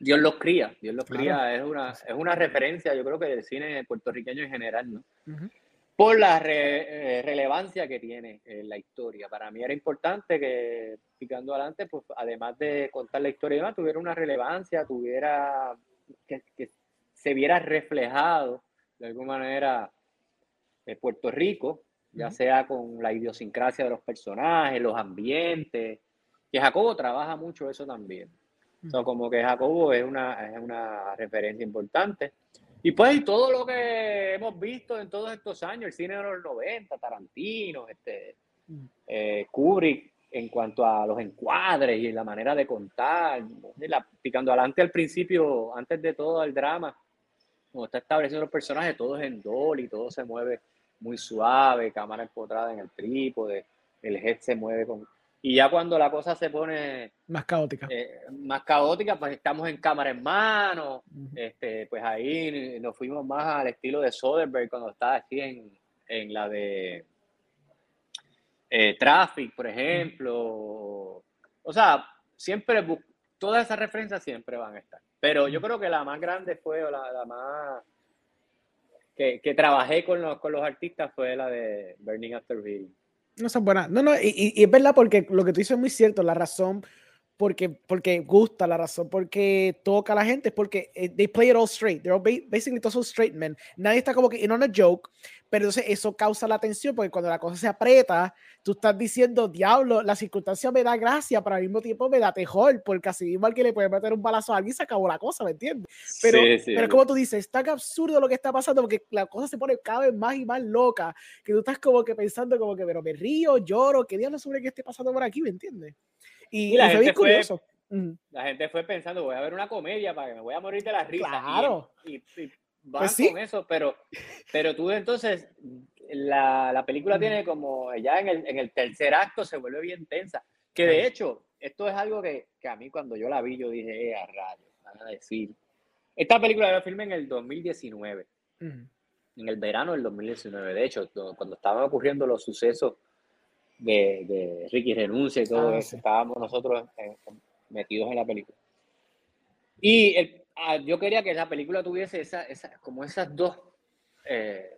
Dios los cría, Dios los cría, es una, es una referencia, yo creo que del cine puertorriqueño en general, ¿no? Por la eh, relevancia que tiene en la historia. Para mí era importante que Picando Adelante, pues además de contar la historia tuviera una relevancia, tuviera, que, se viera reflejado de alguna manera en Puerto Rico ya sea con la idiosincrasia de los personajes, los ambientes, que Jacobo trabaja mucho eso también. Como que Jacobo es una, es una referencia importante. Y pues todo lo que hemos visto en todos estos años, el cine de los 90, Tarantino, este, eh, Kubrick, en cuanto a los encuadres y la manera de contar, picando adelante al principio, antes de todo el drama, como está estableciendo los personajes, todo es en dolly, todo se mueve muy suave, cámara empotrada en el trípode, el head se mueve con... Y ya cuando la cosa se pone... Más caótica. Eh, más caótica, pues estamos en cámara en mano, este, pues ahí nos fuimos más al estilo de Soderbergh cuando estaba aquí en, en la de eh, Traffic, por ejemplo. O sea, siempre, todas esas referencias siempre van a estar. Pero yo creo que la más grande fue, o la, más que, que, trabajé con los, con los artistas fue la de Burning After Reading. No, es buena. No, no, y, es verdad porque lo que tú dices es muy cierto. La razón porque, porque gusta, la razón porque toca a la gente porque eh, they play it all straight. They're all basically todos straight men. Nadie está como que in on a joke, pero entonces eso causa la tensión porque cuando la cosa se aprieta, tú estás diciendo, diablo, la circunstancia me da gracia, pero al mismo tiempo me da tejor, porque así mismo al que le puede meter un balazo a alguien se acabó la cosa, ¿me entiendes? Pero, pero como tú dices, es tan absurdo lo que está pasando porque la cosa se pone cada vez más y más loca, que tú estás como que pensando como que, pero me río, lloro, ¿qué diablo sobre qué esté pasando por aquí, ¿me entiendes? Y, la, gente fue, la gente fue pensando, voy a ver una comedia para que me voy a morir de la risa. Claro. Y, y, pues con eso, pero, pero tú entonces, la, la película tiene como, ya en el, en el, tercer acto se vuelve bien tensa. Que de hecho, esto es algo que, que a mí cuando yo la vi, yo dije, eh, a rayos, van a decir. Esta película la filmé en el 2019. En el verano del 2019. De hecho, cuando estaban ocurriendo los sucesos de, Ricky Renuncia y todo ah, eso. Estábamos nosotros metidos en la película. Y ah, yo quería que la película tuviese esa, esa como esas dos, eh,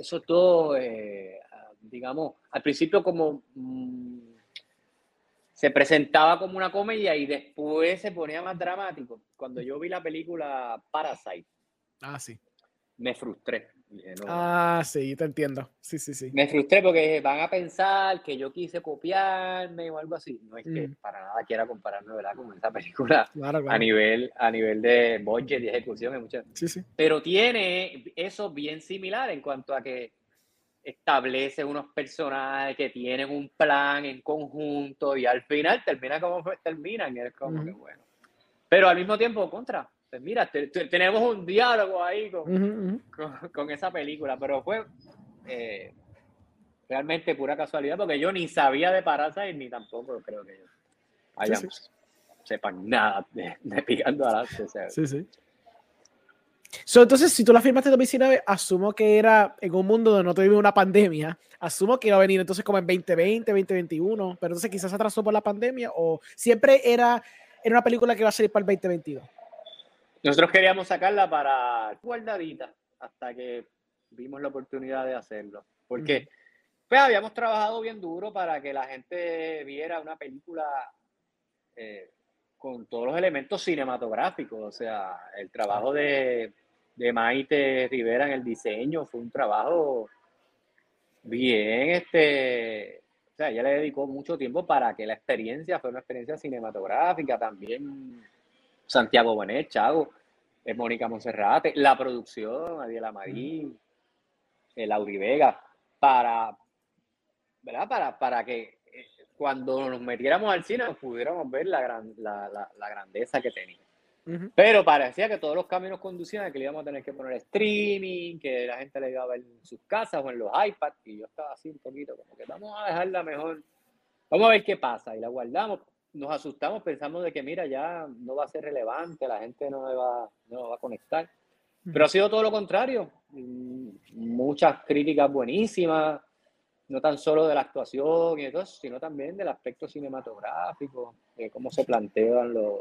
esos dos, eh, digamos, al principio como mm, se presentaba como una comedia y después se ponía más dramático. Cuando yo vi la película Parasite, ah, sí. me frustré ah, sí, te entiendo. Sí, sí, sí. Me frustré porque van a pensar que yo quise copiarme o algo así. No es que mm. para nada quiera compararme, ¿verdad? Con esa película a nivel a nivel de budget y ejecución. Sí, sí. Pero tiene eso bien similar en cuanto a que establece unos personajes que tienen un plan en conjunto y al final termina como terminan. Y es como que bueno. Pero al mismo tiempo, contra pues mira, tenemos un diálogo ahí con, con, esa película, pero fue eh, realmente pura casualidad porque yo ni sabía de Parasite ni tampoco creo que ellos sepan nada de, Picando a Sí, sí. entonces, si tú la firmaste en 2019, asumo que era en un mundo donde no tuvimos una pandemia. Asumo que iba a venir entonces como en 2020, 2021, pero entonces quizás se atrasó por la pandemia o siempre era, era una película que iba a salir para el 2022. Nosotros queríamos sacarla para guardadita hasta que vimos la oportunidad de hacerlo. Porque pues, habíamos trabajado bien duro para que la gente viera una película eh, con todos los elementos cinematográficos. O sea, el trabajo de, de Maite Rivera en el diseño fue un trabajo bien, este, o sea, ella le dedicó mucho tiempo para que la experiencia fuera una experiencia cinematográfica también Santiago Bonet, Chago, es Mónica Monserrate, la producción, Adiela Marín, el Audi Vega, para, ¿verdad? Para, para que eh, cuando nos metiéramos al cine pudiéramos ver la, gran, la, la, grandeza que tenía. Pero parecía que todos los caminos conducían a que le íbamos a tener que poner streaming, que la gente le iba a ver en sus casas o en los iPads, y yo estaba así un poquito como que vamos a dejarla mejor, vamos a ver qué pasa, y la guardamos nos asustamos, pensamos de que mira, ya no va a ser relevante, la gente no va, no va a conectar. Pero ha sido todo lo contrario. Muchas críticas buenísimas, no tan solo de la actuación y eso, sino también del aspecto cinematográfico, de cómo se plantean los,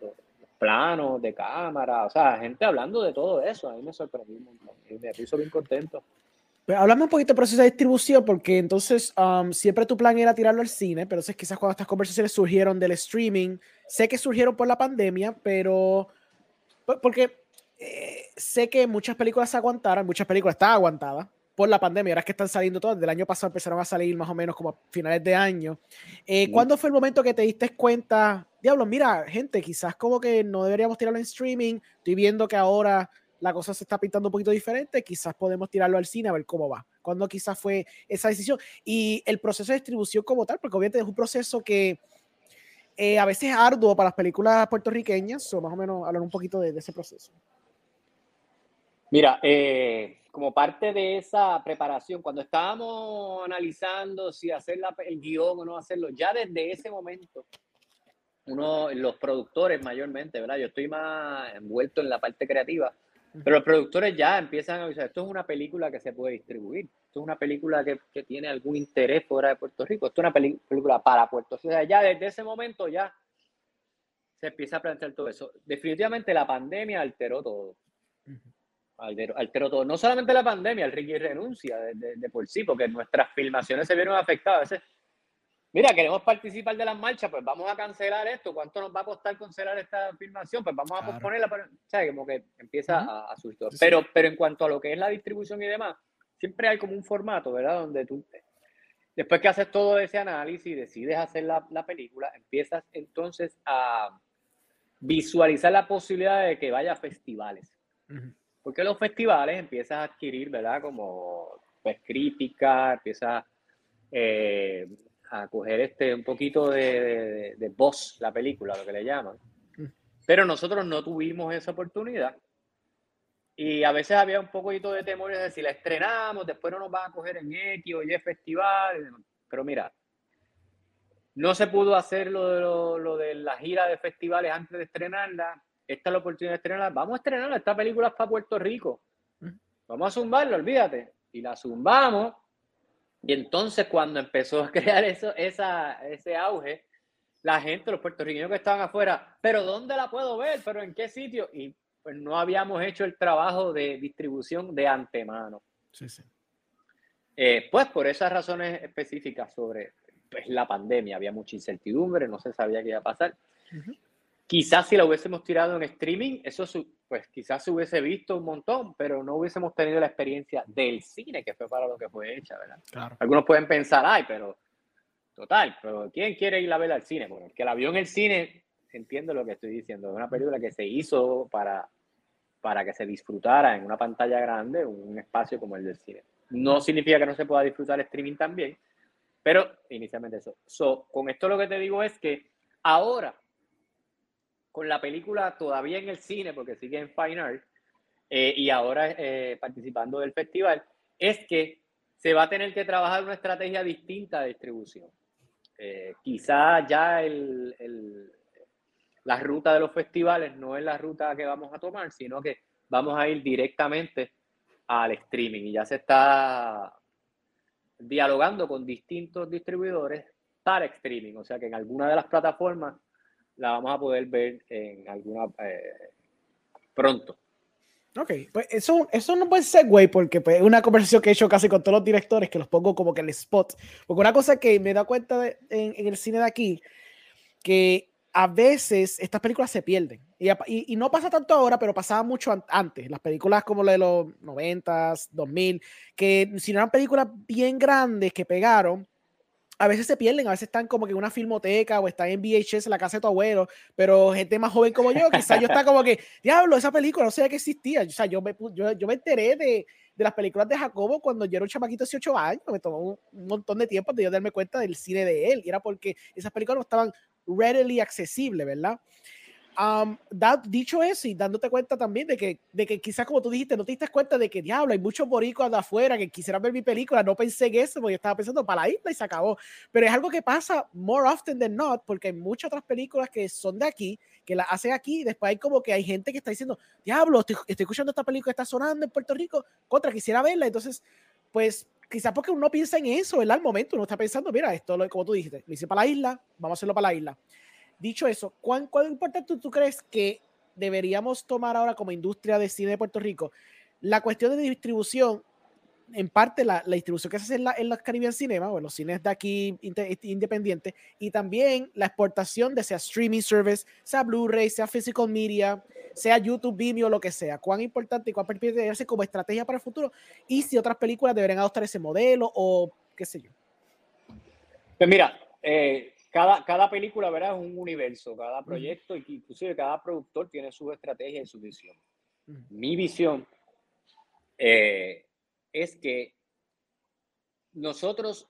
los, planos de cámara, o sea, gente hablando de todo eso, a mí me sorprendió un montón y me hizo bien contento. Pues hablame un poquito del proceso de distribución, porque entonces um, siempre tu plan era tirarlo al cine, pero entonces quizás cuando estas conversaciones surgieron del streaming, sé que surgieron por la pandemia, pero porque eh, sé que muchas películas se aguantaron, muchas películas estaban aguantadas, por la pandemia, ahora es que están saliendo todas, del año pasado empezaron a salir más o menos como a finales de año. Eh, ¿Cuándo fue el momento que te diste cuenta, diablo, mira, gente, quizás como que no deberíamos tirarlo en streaming, estoy viendo que ahora la cosa se está pintando un poquito diferente, quizás podemos tirarlo al cine a ver cómo va. ¿Cuándo quizás fue esa decisión? Y el proceso de distribución como tal, porque obviamente es un proceso que eh, a veces es arduo para las películas puertorriqueñas, o más o menos hablar un poquito de, de ese proceso. Mira, eh, como parte de esa preparación, cuando estábamos analizando si hacer el guion o no hacerlo, ya desde ese momento, uno, los productores mayormente, ¿verdad? Yo estoy más envuelto en la parte creativa, pero los productores ya empiezan a avisar, esto es una película que se puede distribuir, esto es una película que, que tiene algún interés fuera de Puerto Rico, esto es una película para Puerto Rico. O sea, ya desde ese momento ya se empieza a plantear todo eso. Definitivamente la pandemia alteró todo alteró, todo. No solamente la pandemia, el Ricky renuncia de, por sí, porque nuestras filmaciones se vieron afectadas. Mira, queremos participar de las marchas, pues vamos a cancelar esto. ¿Cuánto nos va a costar cancelar esta filmación? Pues vamos a posponerla. O sea, como que empieza a, a Pero, pero en cuanto a lo que es la distribución y demás, siempre hay como un formato, ¿verdad? Donde tú, después que haces todo ese análisis y decides hacer la, la película, empiezas entonces a visualizar la posibilidad de que vaya a festivales. Porque los festivales empiezas a adquirir, ¿verdad? Como pues, crítica, empiezas eh, a coger este, un poquito de, de, voz la película, lo que le llaman. Mm. Pero nosotros no tuvimos esa oportunidad. Y a veces había un poquito de temor de si la estrenamos, después no nos van a coger en X o Y festival. Pero mira, no se pudo hacer lo de, lo, lo de la gira de festivales antes de estrenarla esta es la oportunidad de estrenarla. Vamos a estrenarla, esta película es para Puerto Rico. Vamos a zumbarla, olvídate. Y la zumbamos. Y entonces cuando empezó a crear eso, esa, ese auge, la gente, los puertorriqueños que estaban afuera, pero ¿dónde la puedo ver? ¿Pero en qué sitio? Y pues no habíamos hecho el trabajo de distribución de antemano. Sí, sí. Eh, pues por esas razones específicas sobre pues, la pandemia, había mucha incertidumbre, no se sabía qué iba a pasar. Quizás si lo hubiésemos tirado en streaming, eso pues quizás se hubiese visto un montón, pero no hubiésemos tenido la experiencia del cine, que fue para lo que fue hecha, ¿verdad? Algunos pueden pensar, ay, pero total, pero ¿quién quiere ir a ver al cine? Bueno, el que la vio en el cine, entiendo lo que estoy diciendo, es una película que se hizo para, para que se disfrutara en una pantalla grande, un espacio como el del cine. No significa que no se pueda disfrutar streaming también, pero inicialmente eso. So, con esto lo que te digo es que ahora con la película todavía en el cine, porque sigue en Fine Art, eh, y ahora eh, participando del festival, es que se va a tener que trabajar una estrategia distinta de distribución. Eh, quizá ya el, el, la ruta de los festivales no es la ruta que vamos a tomar, sino que vamos a ir directamente al streaming y ya se está dialogando con distintos distribuidores para streaming, o sea que en alguna de las plataformas la vamos a poder ver en alguna eh, pronto. Ok, pues eso, eso no puede ser, güey, porque pues, es una conversación que he hecho casi con todos los directores que los pongo como que el spot. Porque una cosa que me da cuenta en, en, el cine de aquí, que a veces estas películas se pierden. Y, y, no pasa tanto ahora, pero pasaba mucho antes. Las películas como la de los 90s, 2000, que si no eran películas bien grandes que pegaron, a veces se pierden, a veces están como que en una filmoteca o están en VHS la casa de tu abuelo, pero gente más joven como yo, quizás yo está como que, diablo, esa película no sabía que existía. O sea, yo me, yo, yo me enteré de, de, las películas de Jacobo cuando yo era un chamaquito de 18 años, me tomó un, un, montón de tiempo de yo darme cuenta del cine de él, y era porque esas películas no estaban readily accesibles, ¿verdad? Dicho eso y dándote cuenta también de que, de que quizás como tú dijiste, no te diste cuenta de que diablo, hay muchos boricuas de afuera que quisieran ver mi película, no pensé en eso porque estaba pensando para la isla y se acabó. Pero es algo que pasa more often than not porque hay muchas otras películas que son de aquí, que las hacen aquí y después hay como que hay gente que está diciendo, diablo, estoy, estoy escuchando esta película que está sonando en Puerto Rico, contra, quisiera verla. Entonces, pues quizás porque uno piensa en eso, ¿verdad? Al momento uno está pensando, mira, esto, como tú dijiste, lo hice para la isla, vamos a hacerlo para la isla. Dicho eso, ¿cuán, cuán importante tú crees que deberíamos tomar ahora como industria de cine de Puerto Rico la cuestión de distribución en parte la, distribución que se hace en, la, en los Caribbean Cinema o en los cines de aquí independientes y también la exportación de sea streaming service, sea Blu-ray, sea physical media, sea YouTube, Vimeo, lo que sea. Cuán importante y cuán pertinente debe como estrategia para el futuro y si otras películas deberían adoptar ese modelo o qué sé yo. Pues mira, eh, cada, cada película ¿verdad? es un universo, cada proyecto, inclusive cada productor tiene su estrategia y su visión. Mi visión eh, es que nosotros,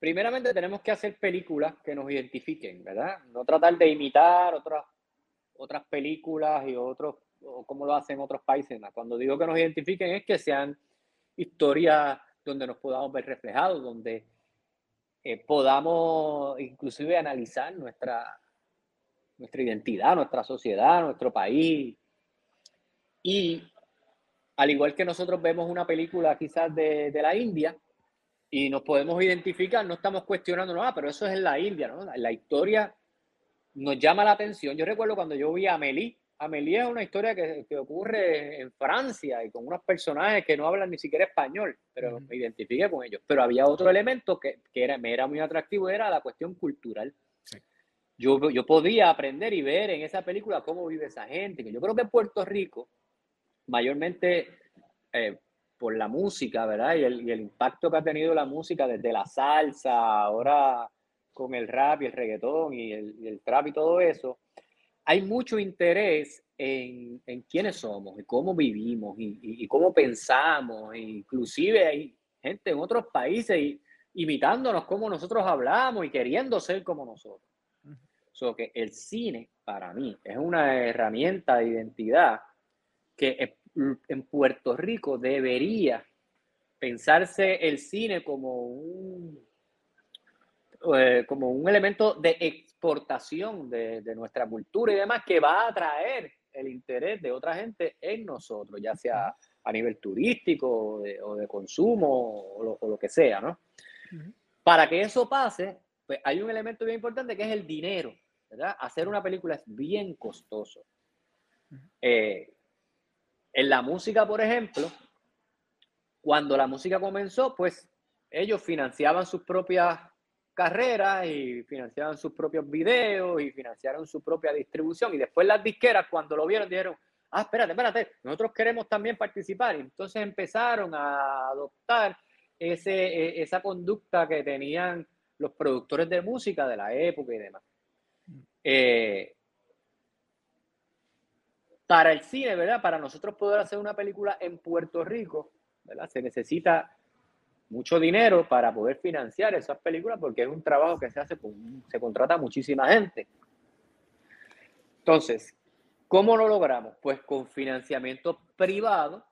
primeramente, tenemos que hacer películas que nos identifiquen, ¿verdad? No tratar de imitar otras, otras películas y otros, o como lo hacen otros países. Cuando digo que nos identifiquen es que sean historias donde nos podamos ver reflejados, donde eh, podamos inclusive analizar nuestra, nuestra identidad, nuestra sociedad, nuestro país. Y al igual que nosotros vemos una película quizás de, de la India y nos podemos identificar, no estamos cuestionando nada, pero eso es en la India, ¿no? La, historia nos llama la atención. Yo recuerdo cuando yo vi a Amélie, Amélie es una historia que, que, ocurre en Francia y con unos personajes que no hablan ni siquiera español, pero me identifiqué con ellos. Pero había otro elemento que, que era, me era muy atractivo, era la cuestión cultural. Yo, yo podía aprender y ver en esa película cómo vive esa gente. Que yo creo que en Puerto Rico mayormente eh, por la música, ¿verdad? Y el, y el, impacto que ha tenido la música desde la salsa, ahora con el rap y el reggaetón y el, y el trap y todo eso, hay mucho interés en, en quiénes somos y cómo vivimos y, y, cómo pensamos. E inclusive hay gente en otros países imitándonos como nosotros hablamos y queriendo ser como nosotros. So que el cine, para mí, es una herramienta de identidad que en Puerto Rico debería pensarse el cine como un, eh, como un elemento de exportación de, de, nuestra cultura y demás que va a atraer el interés de otra gente en nosotros, ya sea a nivel turístico o de, consumo o lo, o lo, que sea, ¿no? Para que eso pase, pues hay un elemento bien importante que es el dinero, ¿verdad? Hacer una película es bien costoso. Eh, en la música, por ejemplo, cuando la música comenzó, pues ellos financiaban sus propias carreras y financiaban sus propios videos y financiaron su propia distribución. Y después las disqueras, cuando lo vieron, dijeron, ah, espérate, espérate, nosotros queremos también participar. Y entonces empezaron a adoptar ese, e, esa conducta que tenían los productores de música de la época y demás. Eh, para el cine, ¿verdad? Para nosotros poder hacer una película en Puerto Rico, ¿verdad? Se necesita mucho dinero para poder financiar esas películas porque es un trabajo que se hace, con, se contrata muchísima gente. Entonces, ¿cómo lo logramos? Pues con financiamiento privado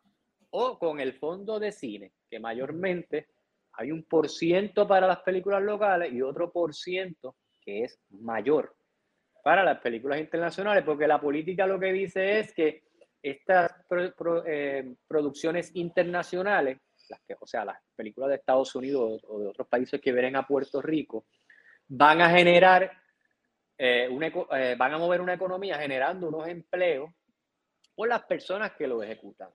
o con el fondo de cine, que mayormente hay un por ciento para las películas locales y otro por ciento que es mayor para las películas internacionales, porque la política lo que dice es que estas eh, producciones internacionales, las que, o sea, las películas de Estados Unidos o de otros países que vienen a Puerto Rico, van a generar, eh, una, eh, van a mover una economía generando unos empleos por las personas que lo ejecutan.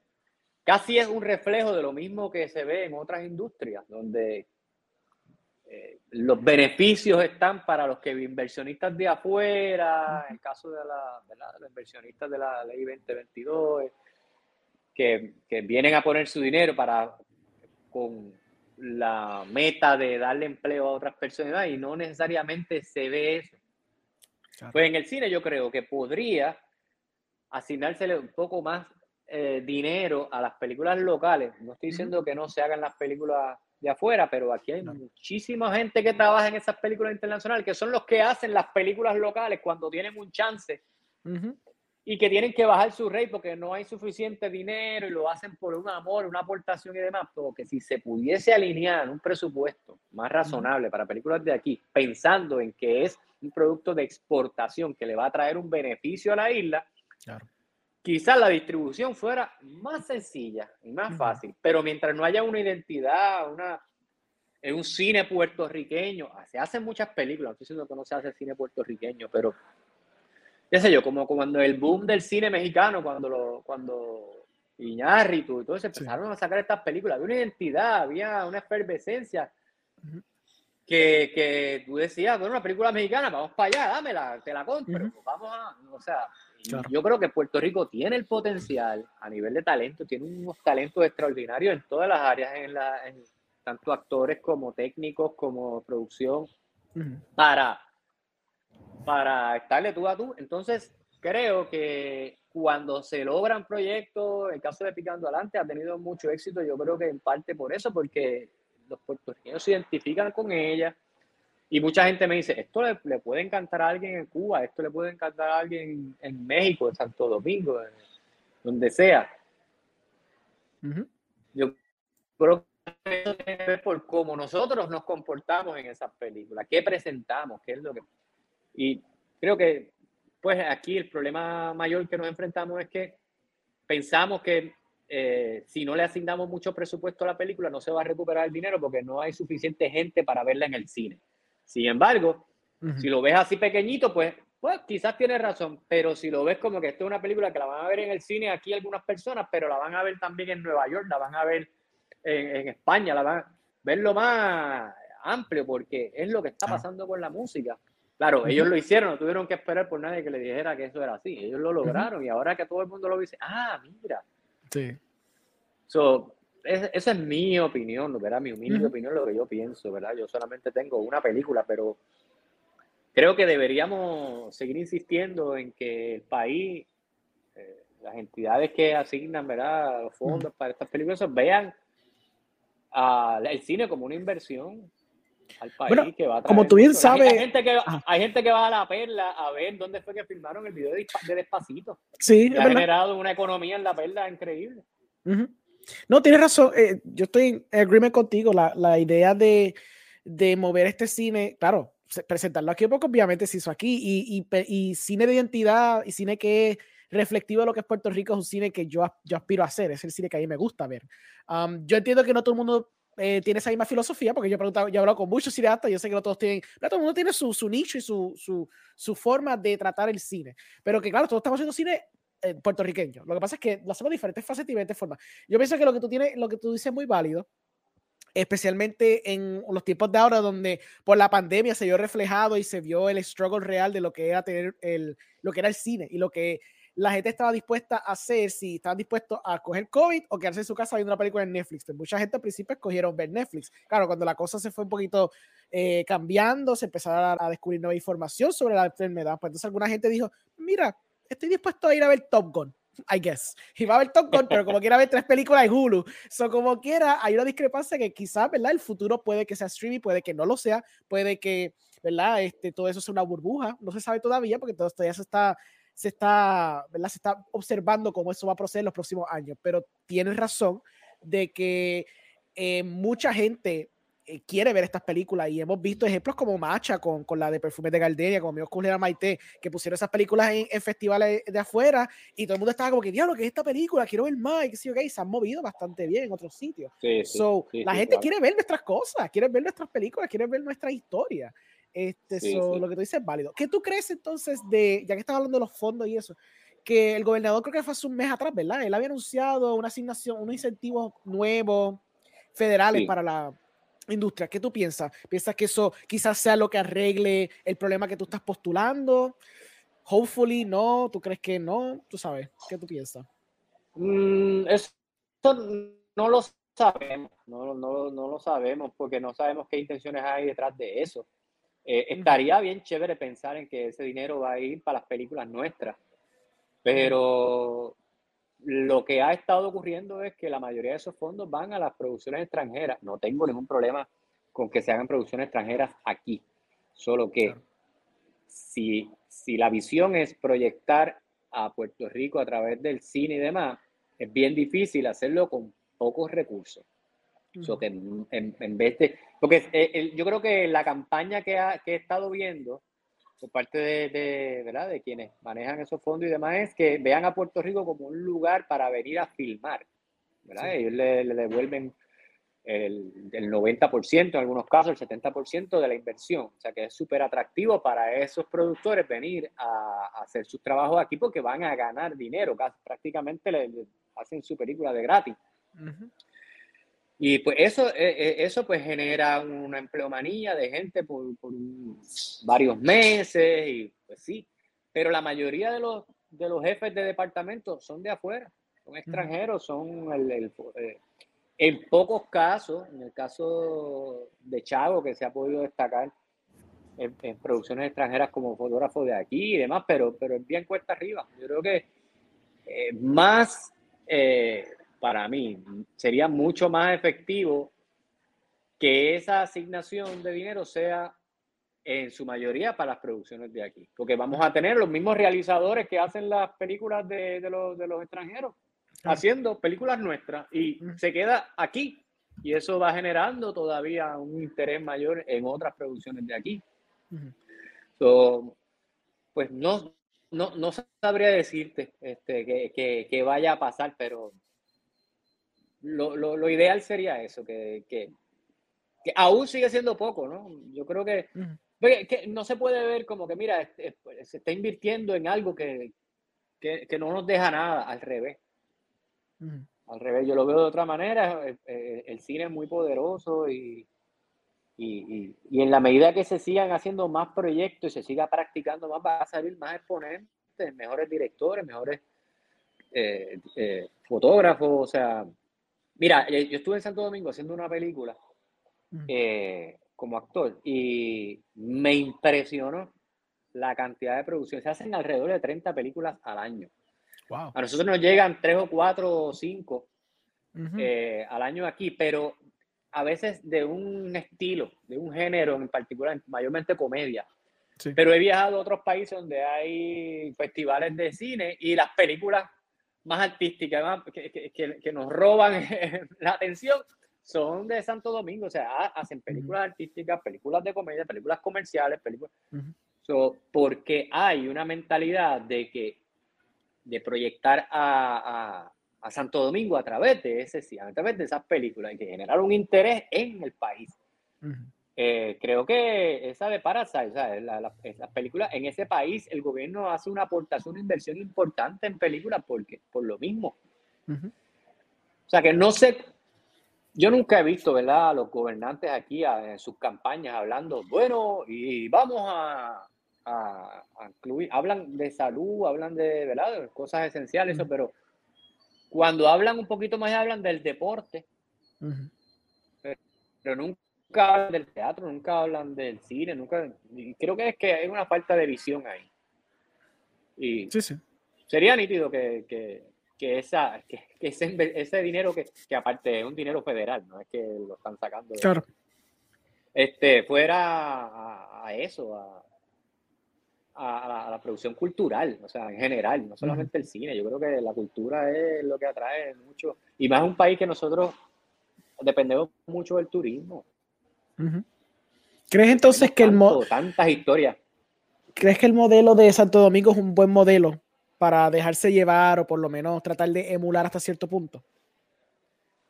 Casi es un reflejo de lo mismo que se ve en otras industrias, donde eh, los beneficios están para los que inversionistas de afuera, en el caso de, la, de, la, de los inversionistas de la ley 2022, que, que, vienen a poner su dinero para con la meta de darle empleo a otras personas y no necesariamente se ve eso. Claro. Pues en el cine yo creo que podría asignársele un poco más eh, dinero a las películas locales. No estoy diciendo que no se hagan las películas de afuera, pero aquí hay no. muchísima gente que trabaja en esas películas internacionales, que son los que hacen las películas locales cuando tienen un chance uh -huh. Y que tienen que bajar su rey porque no hay suficiente dinero y lo hacen por un amor, una aportación y demás, porque si se pudiese alinear un presupuesto más razonable para películas de aquí, pensando en que es un producto de exportación que le va a traer un beneficio a la isla, claro. quizás la distribución fuera más sencilla y más fácil, pero mientras no haya una identidad, una, en un cine puertorriqueño, se hacen muchas películas, no estoy diciendo que no se hace cine puertorriqueño, pero qué sé yo, como cuando el boom del cine mexicano, cuando, lo, cuando Iñárritu, entonces empezaron a sacar estas películas, había una identidad, había una efervescencia que, que, tú decías, bueno, una película mexicana, vamos para allá, dámela, te la compro, vamos a, o sea, yo creo que Puerto Rico tiene el potencial a nivel de talento, tiene unos talentos extraordinarios en todas las áreas, en, la, en tanto actores como técnicos, como producción, para, para estarle tú a tú. Entonces, creo que cuando se logran proyectos, el caso de Picando Adelante ha tenido mucho éxito, yo creo que en parte por eso, porque los puertorriqueños se identifican con ella. Y mucha gente me dice, esto le, puede encantar a alguien en Cuba, esto le puede encantar a alguien en México, en Santo Domingo, donde sea. Yo creo que eso tiene que ver por cómo nosotros nos comportamos en esas películas, qué presentamos, qué es lo que... Y creo que pues aquí el problema mayor que nos enfrentamos es que pensamos que eh, si no le asignamos mucho presupuesto a la película no se va a recuperar el dinero porque no hay suficiente gente para verla en el cine. Sin embargo, si lo ves así pequeñito, pues, pues quizás tienes razón, pero si lo ves como que esto es una película que la van a ver en el cine aquí algunas personas, pero la van a ver también en Nueva York, la van a ver en, en España, la van a verlo más amplio porque es lo que está pasando con la música. Claro, ellos lo hicieron, no tuvieron que esperar por nadie que le dijera que eso era así. Ellos lo lograron y ahora que todo el mundo lo dice, ah, mira. Sí. So, esa es mi opinión, ¿verdad? Mi humilde opinión, lo que yo pienso, ¿verdad? Yo solamente tengo una película, pero creo que deberíamos seguir insistiendo en que el país, eh, las entidades que asignan, ¿verdad? Los fondos para estas películas vean al cine como una inversión al país que va a Como tú bien sabes. Hay, gente que, hay gente que va a la perla a ver dónde fue que filmaron el video de, Despacito. Sí, ha generado una economía en la perla increíble. No, tienes razón. Eh, yo estoy en agreement contigo. La, la idea de, de, mover este cine, claro, presentarlo aquí un poco, obviamente se hizo aquí. Y, y, y, cine de identidad y cine que es reflectivo de lo que es Puerto Rico es un cine que yo, yo aspiro a hacer. Es el cine que a mí me gusta ver. Um, yo entiendo que no todo el mundo eh, tiene esa misma filosofía, porque yo he, preguntado, yo he hablado con muchos cineastas, yo sé que no todos tienen, pero todo el mundo tiene su, su nicho y su, su, su, forma de tratar el cine. Pero que claro, todos estamos haciendo cine eh, puertorriqueño. Lo que pasa es que lo hacemos de diferentes facetas y diferentes formas. Yo pienso que lo que tú tienes, lo que tú dices es muy válido especialmente en los tiempos de ahora donde por la pandemia se vio reflejado y se vio el struggle real de lo que era tener el, lo que era el cine y lo que la gente estaba dispuesta a hacer si estaban dispuestos a coger COVID o quedarse en su casa viendo una película en Netflix. Pues mucha gente al principio escogieron ver Netflix. Claro, cuando la cosa se fue un poquito eh, cambiando, se empezaron a, descubrir nueva información sobre la enfermedad. Pues entonces alguna gente dijo, mira, estoy dispuesto a ir a ver Top Gun. I guess. Y va a ver Top Gun, pero como quiera ver tres películas en Hulu. So, como quiera, hay una discrepancia que quizás, ¿verdad? El futuro puede que sea streaming, puede que no lo sea, puede que, ¿verdad? Este, todo eso sea una burbuja. No se sabe todavía porque todo ya se está se está, ¿verdad? Se está observando cómo eso va a proceder en los próximos años, pero tienes razón de que eh, mucha gente eh, quiere ver estas películas y hemos visto ejemplos como Macha con, con la de Perfumes de Gardenia, como Amigos Juliana Maite, que pusieron esas películas en, festivales de afuera y todo el mundo estaba como que, diablo, ¿qué es esta película? Quiero ver más y que sí, ok, se han movido bastante bien en otros sitios. so, la gente quiere ver nuestras cosas, quiere ver nuestras películas, quiere ver nuestra historia. Este, Lo que tú dices es válido. ¿Qué tú crees entonces de, ya que estás hablando de los fondos y eso, que el gobernador creo que fue hace un mes atrás, ¿verdad? Él había anunciado una asignación, unos incentivos nuevos federales para la industria. ¿Qué tú piensas? ¿Piensas que eso quizás sea lo que arregle el problema que tú estás postulando? Hopefully, no. ¿Tú crees que no? Tú sabes. ¿Qué tú piensas? Mm, eso no lo sabemos. No, no, no lo sabemos porque no sabemos qué intenciones hay detrás de eso. Eh, estaría bien chévere pensar en que ese dinero va a ir para las películas nuestras, pero lo que ha estado ocurriendo es que la mayoría de esos fondos van a las producciones extranjeras. No tengo ningún problema con que se hagan producciones extranjeras aquí, solo que si, si la visión es proyectar a Puerto Rico a través del cine y demás, es bien difícil hacerlo con pocos recursos que en, vez de, porque eh, yo creo que la campaña que, he estado viendo por parte de, ¿verdad? de quienes manejan esos fondos y demás es que vean a Puerto Rico como un lugar para venir a filmar. ¿verdad? Ellos le, devuelven el, el 90%, en algunos casos el 70% de la inversión. O sea que es súper atractivo para esos productores venir a, hacer sus trabajos aquí porque van a ganar dinero, prácticamente le, hacen su película de gratis. Y pues eso, e, e, eso pues genera una empleomanía de gente por, por varios meses y pues sí, pero la mayoría de los, de los jefes de departamento son de afuera, son extranjeros, son el, el, eh, en pocos casos, en el caso de Chavo, que se ha podido destacar en, producciones extranjeras como fotógrafo de aquí y demás, pero, pero es bien cuesta arriba. Yo creo que eh, más, eh, para mí, sería mucho más efectivo que esa asignación de dinero sea en su mayoría para las producciones de aquí, porque vamos a tener los mismos realizadores que hacen las películas de, de, los, de los extranjeros haciendo películas nuestras y se queda aquí. Y eso va generando todavía un interés mayor en otras producciones de aquí. pues no, no, no, sabría decirte este, que, que, vaya a pasar, pero lo, lo, lo ideal sería eso, que, que, aún sigue siendo poco, ¿no? Yo creo que, que, no se puede ver como que, mira, este, se está invirtiendo en algo que, que no nos deja nada, al revés. Al revés, yo lo veo de otra manera. Eh, eh, el, cine es muy poderoso y, y, y, en la medida que se sigan haciendo más proyectos y se siga practicando más, va a salir más exponentes, mejores directores, mejores eh, fotógrafos. O sea, mira, yo estuve en Santo Domingo haciendo una película como actor y me impresionó la cantidad de producciones. Se hacen alrededor de 30 películas al año. A nosotros nos llegan tres o cuatro o cinco eh, al año aquí, pero a veces de un estilo, de un género en particular, mayormente comedia. Pero he viajado a otros países donde hay festivales de cine y las películas más artísticas que, que, que, nos roban la atención son de Santo Domingo. O sea, hacen películas artísticas, películas de comedia, películas comerciales, películas... porque hay una mentalidad de que de proyectar a, a, Santo Domingo a través de ese a través de esas películas y que generar un interés en el país. Eh, creo que esa de Parasite, o sea, las películas en ese país, el gobierno hace una aportación, una inversión importante en películas porque, por lo mismo. O sea, que no sé, yo nunca he visto, ¿verdad?, a los gobernantes aquí en sus campañas hablando, bueno, y vamos a, a, incluir, hablan de salud, hablan de, ¿verdad? cosas esenciales, eso, pero cuando hablan un poquito más, hablan del deporte, pero, nunca hablan del teatro, nunca hablan del cine, nunca, creo que es que hay una falta de visión ahí. Y sí, sí. sería nítido que, que, que esa, que, ese, ese, dinero que, que, aparte es un dinero federal, no es que lo están sacando. Claro. Este, fuera a, a eso, a, a, la, producción cultural, o sea, en general, no solamente el cine. Yo creo que la cultura es lo que atrae mucho, y más un país que nosotros dependemos mucho del turismo. ¿Crees entonces que el modelo... Tantas historias. ¿Crees que el modelo de Santo Domingo es un buen modelo para dejarse llevar o por lo menos tratar de emular hasta cierto punto?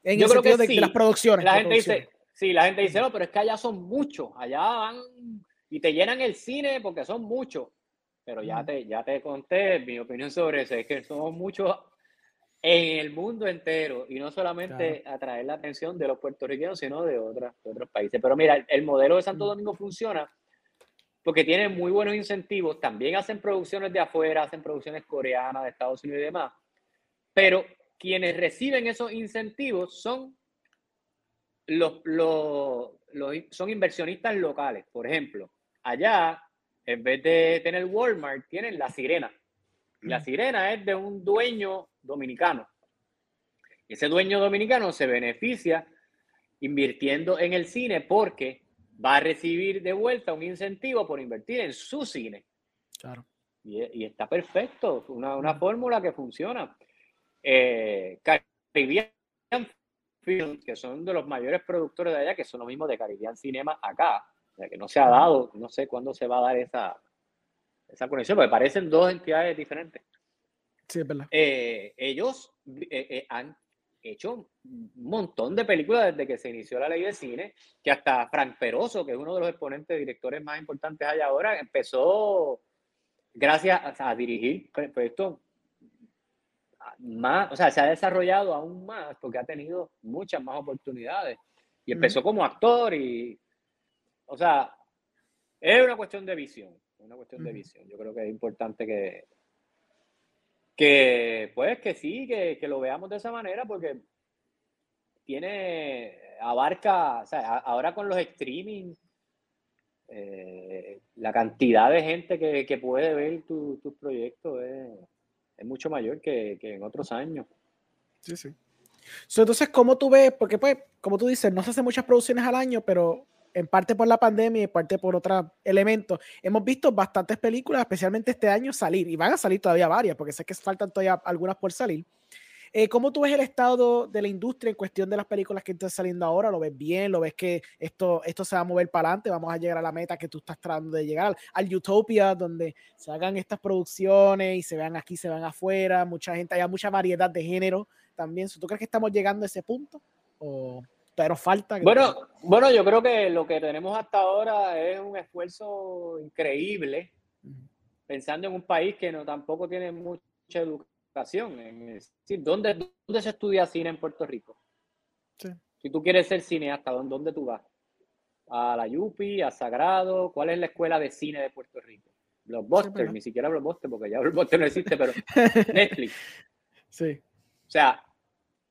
En Yo el creo sentido que de, las producciones. La gente dice, sí, la gente dice, no, pero es que allá son muchos, allá van y te llenan el cine porque son muchos. Pero ya te, ya te conté mi opinión sobre eso, es que somos muchos en el mundo entero y no solamente atraer la atención de los puertorriqueños, sino de, otras, otros países. Pero mira, el modelo de Santo Domingo funciona porque tiene muy buenos incentivos. También hacen producciones de afuera, hacen producciones coreanas, de Estados Unidos y demás. Pero quienes reciben esos incentivos son los, los, los son inversionistas locales. Por ejemplo, allá en vez de tener Walmart, tienen la sirena. la mm. sirena es de un dueño dominicano. Ese dueño dominicano se beneficia invirtiendo en el cine porque va a recibir de vuelta un incentivo por invertir en su cine. Claro. Y, está perfecto, una, una mm. fórmula que funciona. Eh, Caribbean Film, que son de los mayores productores de allá, que son los mismos de Caribbean Cinema acá, que no se ha dado, no sé cuándo se va a dar esa, esa conexión, porque parecen dos entidades diferentes. Sí, es verdad. Eh, ellos eh, eh, han hecho un montón de películas desde que se inició la ley de cine, que hasta Frank Peroso, que es uno de los exponentes directores más importantes allá ahora, empezó gracias a, dirigir proyectos más, o sea, se ha desarrollado aún más porque ha tenido muchas más oportunidades. Y empezó como actor y, o sea, es una cuestión de visión, una cuestión de visión. Yo creo que es importante que, que pues que sí, que, que, lo veamos de esa manera porque tiene, abarca, o sea, ahora con los streaming, eh, la cantidad de gente que, que puede ver tus proyectos es, es, mucho mayor que, que, en otros años. Sí, sí. entonces, ¿cómo tú ves? Porque pues, como tú dices, no se hacen muchas producciones al año, pero en parte por la pandemia y en parte por otros elementos, hemos visto bastantes películas, especialmente este año, salir. Y van a salir todavía varias, porque sé que faltan todavía algunas por salir. Eh, ¿Cómo tú ves el estado de la industria en cuestión de las películas que están saliendo ahora? ¿Lo ves bien? ¿Lo ves que esto, esto se va a mover para adelante? ¿Vamos a llegar a la meta que tú estás tratando de llegar? Al Utopia, donde se hagan estas producciones y se vean aquí, se vean afuera, mucha gente, haya mucha variedad de género también. ¿Tú crees que estamos llegando a ese punto? ¿O pero falta. Bueno, bueno, yo creo que lo que tenemos hasta ahora es un esfuerzo increíble, pensando en un país que no tampoco tiene mucha educación. Es decir, ¿dónde, dónde se estudia cine en Puerto Rico? Si tú quieres ser cineasta, ¿dónde tú vas? A la Yupi, a Sagrado, ¿cuál es la escuela de cine de Puerto Rico? Blockbuster, ni siquiera Blockbuster, porque ya Blockbuster no existe, pero Netflix. Sí. O sea,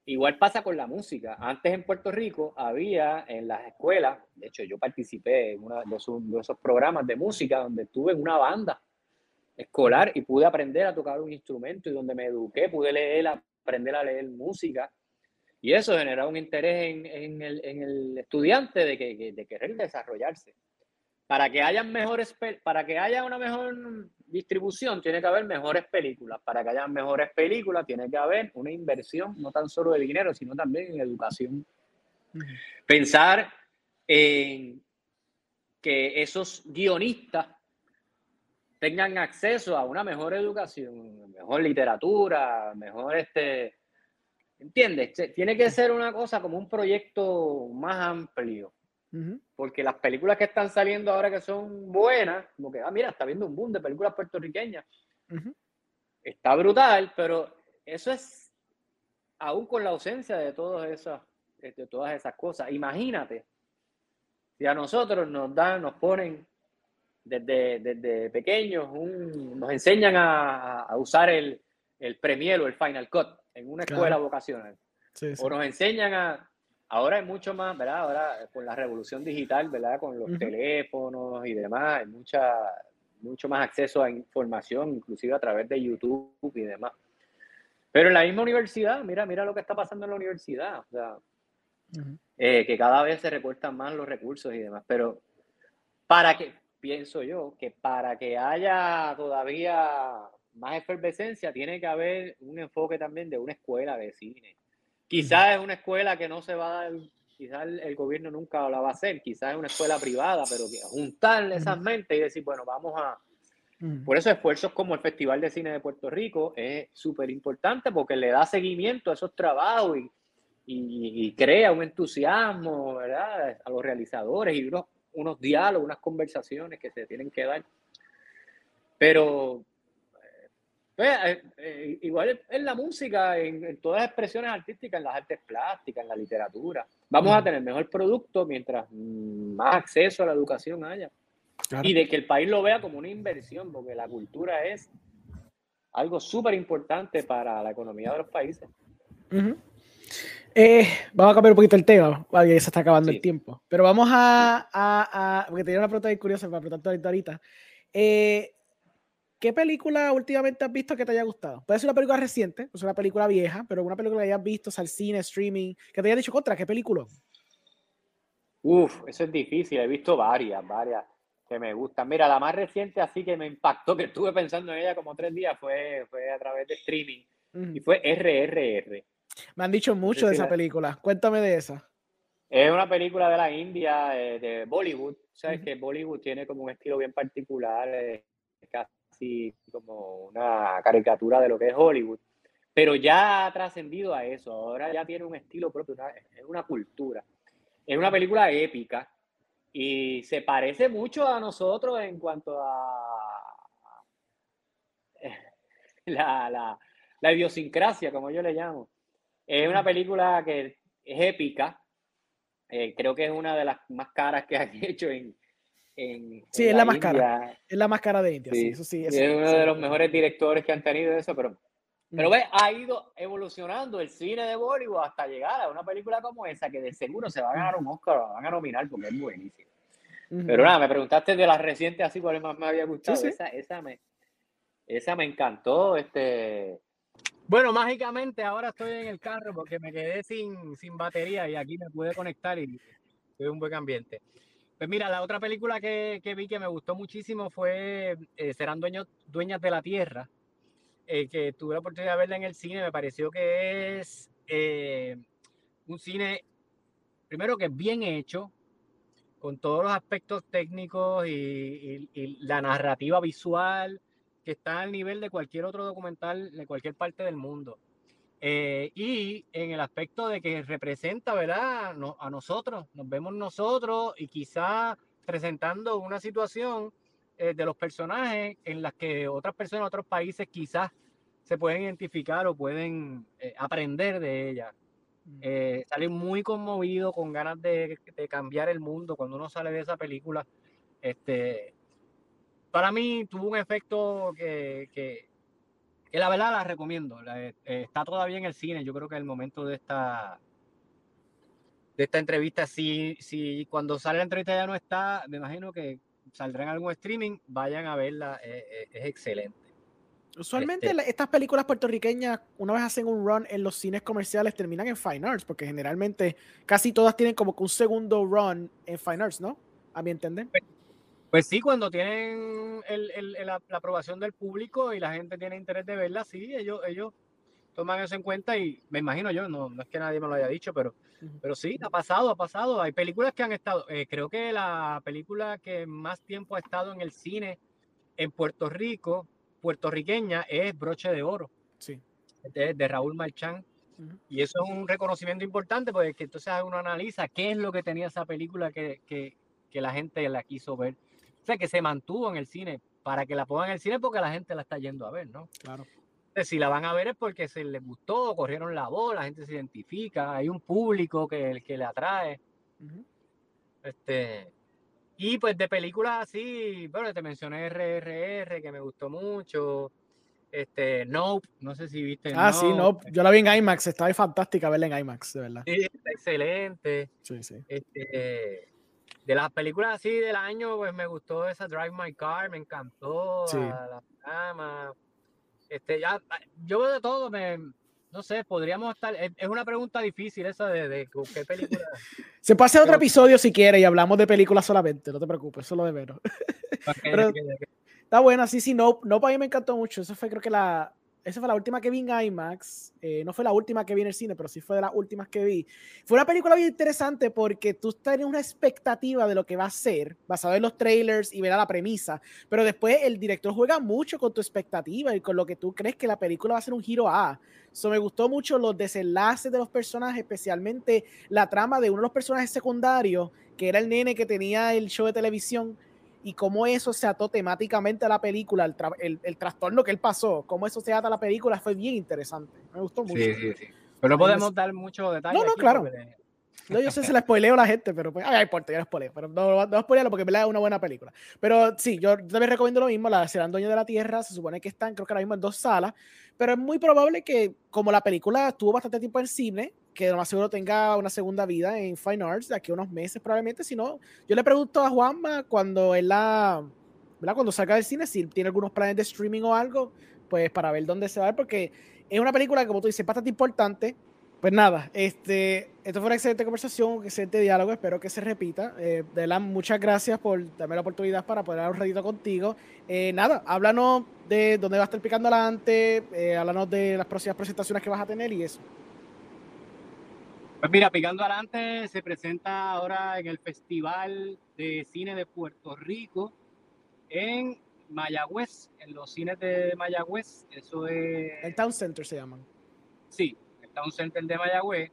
Igual pasa con la música. Antes en Puerto Rico había en las escuelas, de hecho yo participé en uno de esos, programas de música donde estuve en una banda escolar y pude aprender a tocar un instrumento y donde me eduqué, pude leer, aprender a leer música. Y eso generó un interés en, el, estudiante de, que, de querer desarrollarse para que haya mejores para que haya una mejor distribución tiene que haber mejores películas. Para que haya mejores películas tiene que haber una inversión no tan solo de dinero sino también en educación. Pensar en que esos guionistas tengan acceso a una mejor educación mejor literatura mejor este ¿entiendes? tiene que ser una cosa como un proyecto más amplio porque las películas que están saliendo ahora que son buenas, como que, ah, mira, está viendo un boom de películas puertorriqueñas. Está brutal, pero eso es aún con la ausencia de todas esas, de todas esas cosas. Imagínate, si a nosotros nos dan, nos ponen desde, desde pequeños, nos enseñan a, usar el, el Premiere o el Final Cut en una escuela vocacional. O nos enseñan a, ahora hay mucho más, ¿verdad? Ahora con la revolución digital, ¿verdad? Con los teléfonos y demás, hay mucha, mucho más acceso a información, inclusive a través de YouTube y demás. Pero en la misma universidad, mira, mira lo que está pasando en la universidad, o sea, eh, que cada vez se recortan más los recursos y demás. Pero para que, pienso yo, que para que haya todavía más efervescencia, tiene que haber un enfoque también de una escuela de cine Quizás es una escuela que no se va a dar, quizás el, gobierno nunca la va a hacer, quizás es una escuela privada, pero juntar esas mentes y decir, bueno, vamos a... Por eso esfuerzos como el Festival de Cine de Puerto Rico es súper importante porque le da seguimiento a esos trabajos y, y, crea un entusiasmo ¿verdad? a los realizadores y unos, unos diálogos, unas conversaciones que se tienen que dar. Pero pues, eh, eh, igual en la música, en, todas las expresiones artísticas, en las artes plásticas, en la literatura. Vamos a tener mejor producto mientras más acceso a la educación haya. Y de que el país lo vea como una inversión, porque la cultura es algo súper importante para la economía de los países. Eh, vamos a cambiar un poquito el tema, ya se está acabando el tiempo. Pero vamos a, a, a porque tenía una pregunta curiosa para preguntarte ahorita. Eh, ¿Qué película últimamente has visto que te haya gustado? Puede ser una película reciente, puede ser una película vieja, pero una película que hayas visto, al cine, streaming, que te haya dicho contra, ¿qué película? Uf, eso es difícil, he visto varias, varias que me gustan. Mira, la más reciente así que me impactó, que estuve pensando en ella como tres días, fue, fue a través de streaming, y fue RRR. Me han dicho mucho de esa película, cuéntame de esa. Es una película de la India, eh, de Bollywood, sabes que Bollywood tiene como un estilo bien particular, eh, como una caricatura de lo que es Hollywood. pero ya ha trascendido a eso, ahora ya tiene un estilo propio, es una cultura. Es una película épica y se parece mucho a nosotros en cuanto a la, la, la idiosincrasia, como yo le llamo. Es una película que es épica, eh, creo que es una de las más caras que han hecho en, en sí, es la, más cara. Es la más cara de India, sí, eso sí. es uno de los mejores directores que han tenido eso, pero, pero ve, ha ido evolucionando el cine de Bollywood hasta llegar a una película como esa, que de seguro se va a ganar un Oscar, van a nominar porque es buenísima. Pero nada, me preguntaste de las recientes así cuál más me había gustado. Esa, esa, me, esa me encantó. Este, bueno, mágicamente ahora estoy en el carro porque me quedé sin, sin batería y aquí me pude conectar y fue un buen ambiente. Pues mira, la otra película que, que vi que me gustó muchísimo fue eh, Serán dueños, Dueñas de la Tierra, eh, que tuve la oportunidad de verla en el cine. Me pareció que es eh, un cine, primero que bien hecho, con todos los aspectos técnicos y la narrativa visual que está al nivel de cualquier otro documental de cualquier parte del mundo. Eh, y en el aspecto de que representa, ¿verdad? a nosotros, nos vemos nosotros y quizá presentando una situación eh, de los personajes en las que otras personas, otros países quizás se pueden identificar o pueden eh, aprender de ella. Eh, salir muy conmovido, con ganas de, de, cambiar el mundo cuando uno sale de esa película. Este, para mí tuvo un efecto que, que, la verdad la recomiendo. Eh, está todavía en el cine. Yo creo que el momento de esta de esta entrevista, si, si cuando sale la entrevista ya no está, me imagino que saldrá en algún streaming, vayan a verla, eh, eh, es excelente. Usualmente este estas películas puertorriqueñas, una vez hacen un run en los cines comerciales, terminan en Fine Arts, porque generalmente casi todas tienen como que un segundo run en Fine Arts, ¿no? A mi entender. Pues, sí, cuando tienen la, aprobación del público y la gente tiene interés de verla, sí, ellos, ellos toman eso en cuenta y me imagino yo, no, no es que nadie me lo haya dicho, pero, pero sí, ha pasado, ha pasado. Hay películas que han estado, eh, creo que la película que más tiempo ha estado en el cine en Puerto Rico, puertorriqueña, es Broche de Oro. Sí. De, Raúl Marchán. Y eso es un reconocimiento importante porque entonces uno analiza qué es lo que tenía esa película que, que, que la gente la quiso ver que se mantuvo en el cine para que la pongan en el cine porque la gente la está yendo a ver, ¿no? Claro. si la van a ver es porque se les gustó, corrieron la voz, la gente se identifica, hay un público que, que le atrae. Este, y pues de películas así, bueno, te mencioné RRR, que me gustó mucho. Este, Nope, no sé si viste. Ah, sí, Nope. Yo la vi en IMAX, estaba fantástica verla en IMAX, de verdad. Sí, excelente. Sí, sí. Este, de las películas así del año, pues me gustó esa Drive My Car, me encantó, la, la Este, ya, yo veo de todo, me, no sé, podríamos estar. Es, una pregunta difícil esa de, de, qué película. Se puede hacer otro episodio si quiere y hablamos de películas solamente, no te preocupes, solo de menos. está buena, sí, sí, no, no para mí me encantó mucho. Eso fue creo que la, esa fue la última que vi en IMAX. Eh, no fue la última que vi en el cine, pero sí fue de las últimas que vi. Fue una película bien interesante porque tú tienes una expectativa de lo que va a ser, basado en los trailers y ver la premisa. Pero después el director juega mucho con tu expectativa y con lo que tú crees que la película va a ser un giro A. So, me gustó mucho los desenlaces de los personajes, especialmente la trama de uno de los personajes secundarios, que era el nene que tenía el show de televisión y cómo eso se ató temáticamente a la película, el, el, trastorno que él pasó, cómo eso se ata a la película, fue bien interesante. Me gustó mucho. Sí, sí, sí. Pero no podemos dar muchos detalles. No, no, claro. No, yo sé si la spoileo a la gente, pero pues, ay, importa, yo la spoileo, pero no, no spoilearlo porque es una buena película. Pero sí, yo también recomiendo lo mismo, la Serán Dueños de la Tierra, se supone que están, creo que ahora mismo en dos salas, pero es muy probable que, como la película estuvo bastante tiempo en cine, que lo más seguro tenga una segunda vida en Fine Arts de aquí a unos meses probablemente. Si no, yo le pregunto a Juanma cuando él la, ¿verdad? Cuando salga del cine, si tiene algunos planes de streaming o algo, pues para ver dónde se va, porque es una película, como tú dices, bastante importante. Pues nada, este, esto fue una excelente conversación, un excelente diálogo, espero que se repita. Eh, de verdad, muchas gracias por darme la oportunidad para poder hablar un ratito contigo. Eh, nada, háblanos de dónde va a estar picando adelante, eh, háblanos de las próximas presentaciones que vas a tener y eso. Pues mira, Picando Adelante se presenta ahora en el Festival de Cine de Puerto Rico en Mayagüez, en los cines de Mayagüez. Eso es. El Town Center se llaman. Sí, el Town Center de Mayagüez.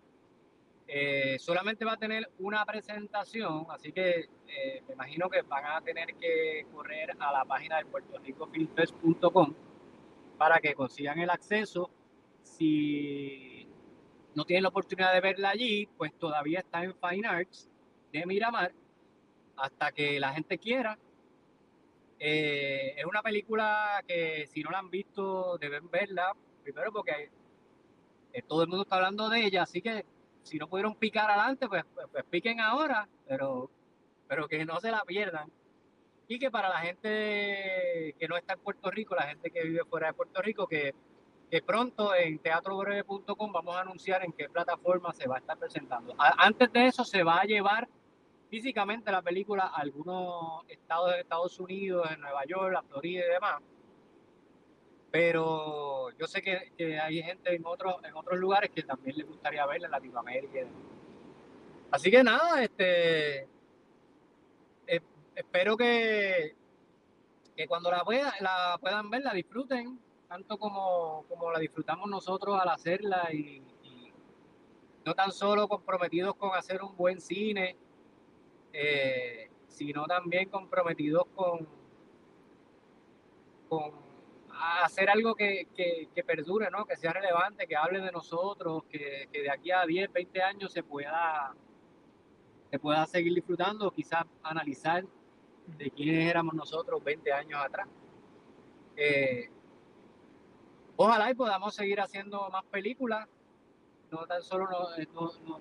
Eh, solamente va a tener una presentación, así que eh, me imagino que van a tener que correr a la página de puertoricofilmfest.com para que consigan el acceso. Si no tienen la oportunidad de verla allí, pues todavía está en Fine Arts de Miramar hasta que la gente quiera. Eh, es una película que si no la han visto deben verla, primero porque todo el mundo está hablando de ella, así que si no pudieron picar adelante, pues, pues, pues, piquen ahora, pero, pero que no se la pierdan. Y que para la gente que no está en Puerto Rico, la gente que vive fuera de Puerto Rico, que, que pronto en teatrobreve.com vamos a anunciar en qué plataforma se va a estar presentando. antes de eso se va a llevar físicamente la película a algunos estados de Estados Unidos, en Nueva York, la Florida y demás pero yo sé que, hay gente en otros, en otros lugares que también les gustaría verla en Latinoamérica. Así que nada, este eh, espero que, que cuando la, la puedan ver, la disfruten, tanto como, como la disfrutamos nosotros al hacerla y, no tan solo comprometidos con hacer un buen cine, eh, sino también comprometidos con, con hacer algo que, que, perdure, ¿no? que sea relevante, que hable de nosotros, que, que, de aquí a 10, 20 años se pueda, se pueda seguir disfrutando, quizás analizar de quiénes éramos nosotros 20 años atrás. Eh, ojalá y podamos seguir haciendo más películas, no tan solo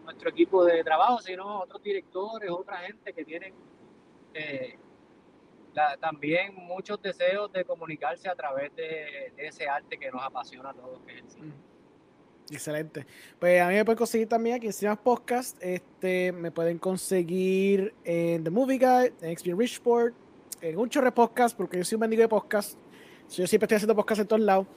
nuestro equipo de trabajo, sino otros directores, otra gente que tienen eh, también muchos deseos de comunicarse a través de, ese arte que nos apasiona a todos, el Excelente. Pues a mí me pueden conseguir también aquí en Cinemas Podcast. Este, me pueden conseguir en The Movie Guide, en XP Richport, en un chorre podcast, porque yo soy un mendigo de podcast. Yo siempre estoy haciendo podcast en todos lados.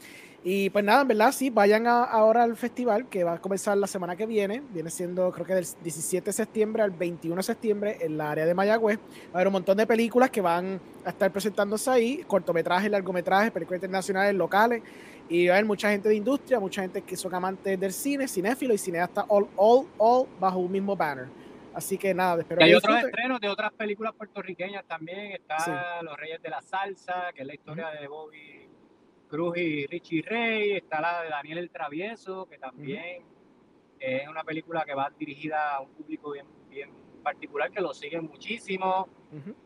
Y pues nada, en verdad, sí, vayan ahora al festival que va a comenzar la semana que viene. Viene siendo, creo que del 17 de septiembre al 21 de septiembre en la área de Mayagüez. Va a haber un montón de películas que van a estar presentándose ahí: cortometrajes, largometrajes, películas internacionales, locales. Y va a haber mucha gente de industria, mucha gente que son amantes del cine, cinéfilo y cineasta, all, all, all bajo un mismo banner. Así que nada, espero Hay otros estrenos de otras películas puertorriqueñas también. Está Los Reyes de la Salsa, que es la historia de Bobby Cruz y Richie Rey, está la de Daniel el Travieso, que también es una película que va dirigida a un público bien, bien particular que lo sigue muchísimo.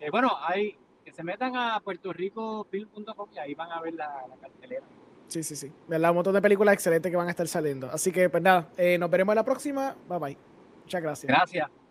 Eh, bueno, hay que se metan a puertoricofilm.com y ahí van a ver la, cartelera. Sí, sí, sí. Un montón de películas excelentes que van a estar saliendo. Así que, pues nada, eh, nos veremos en la próxima. Bye bye. Muchas gracias. Gracias.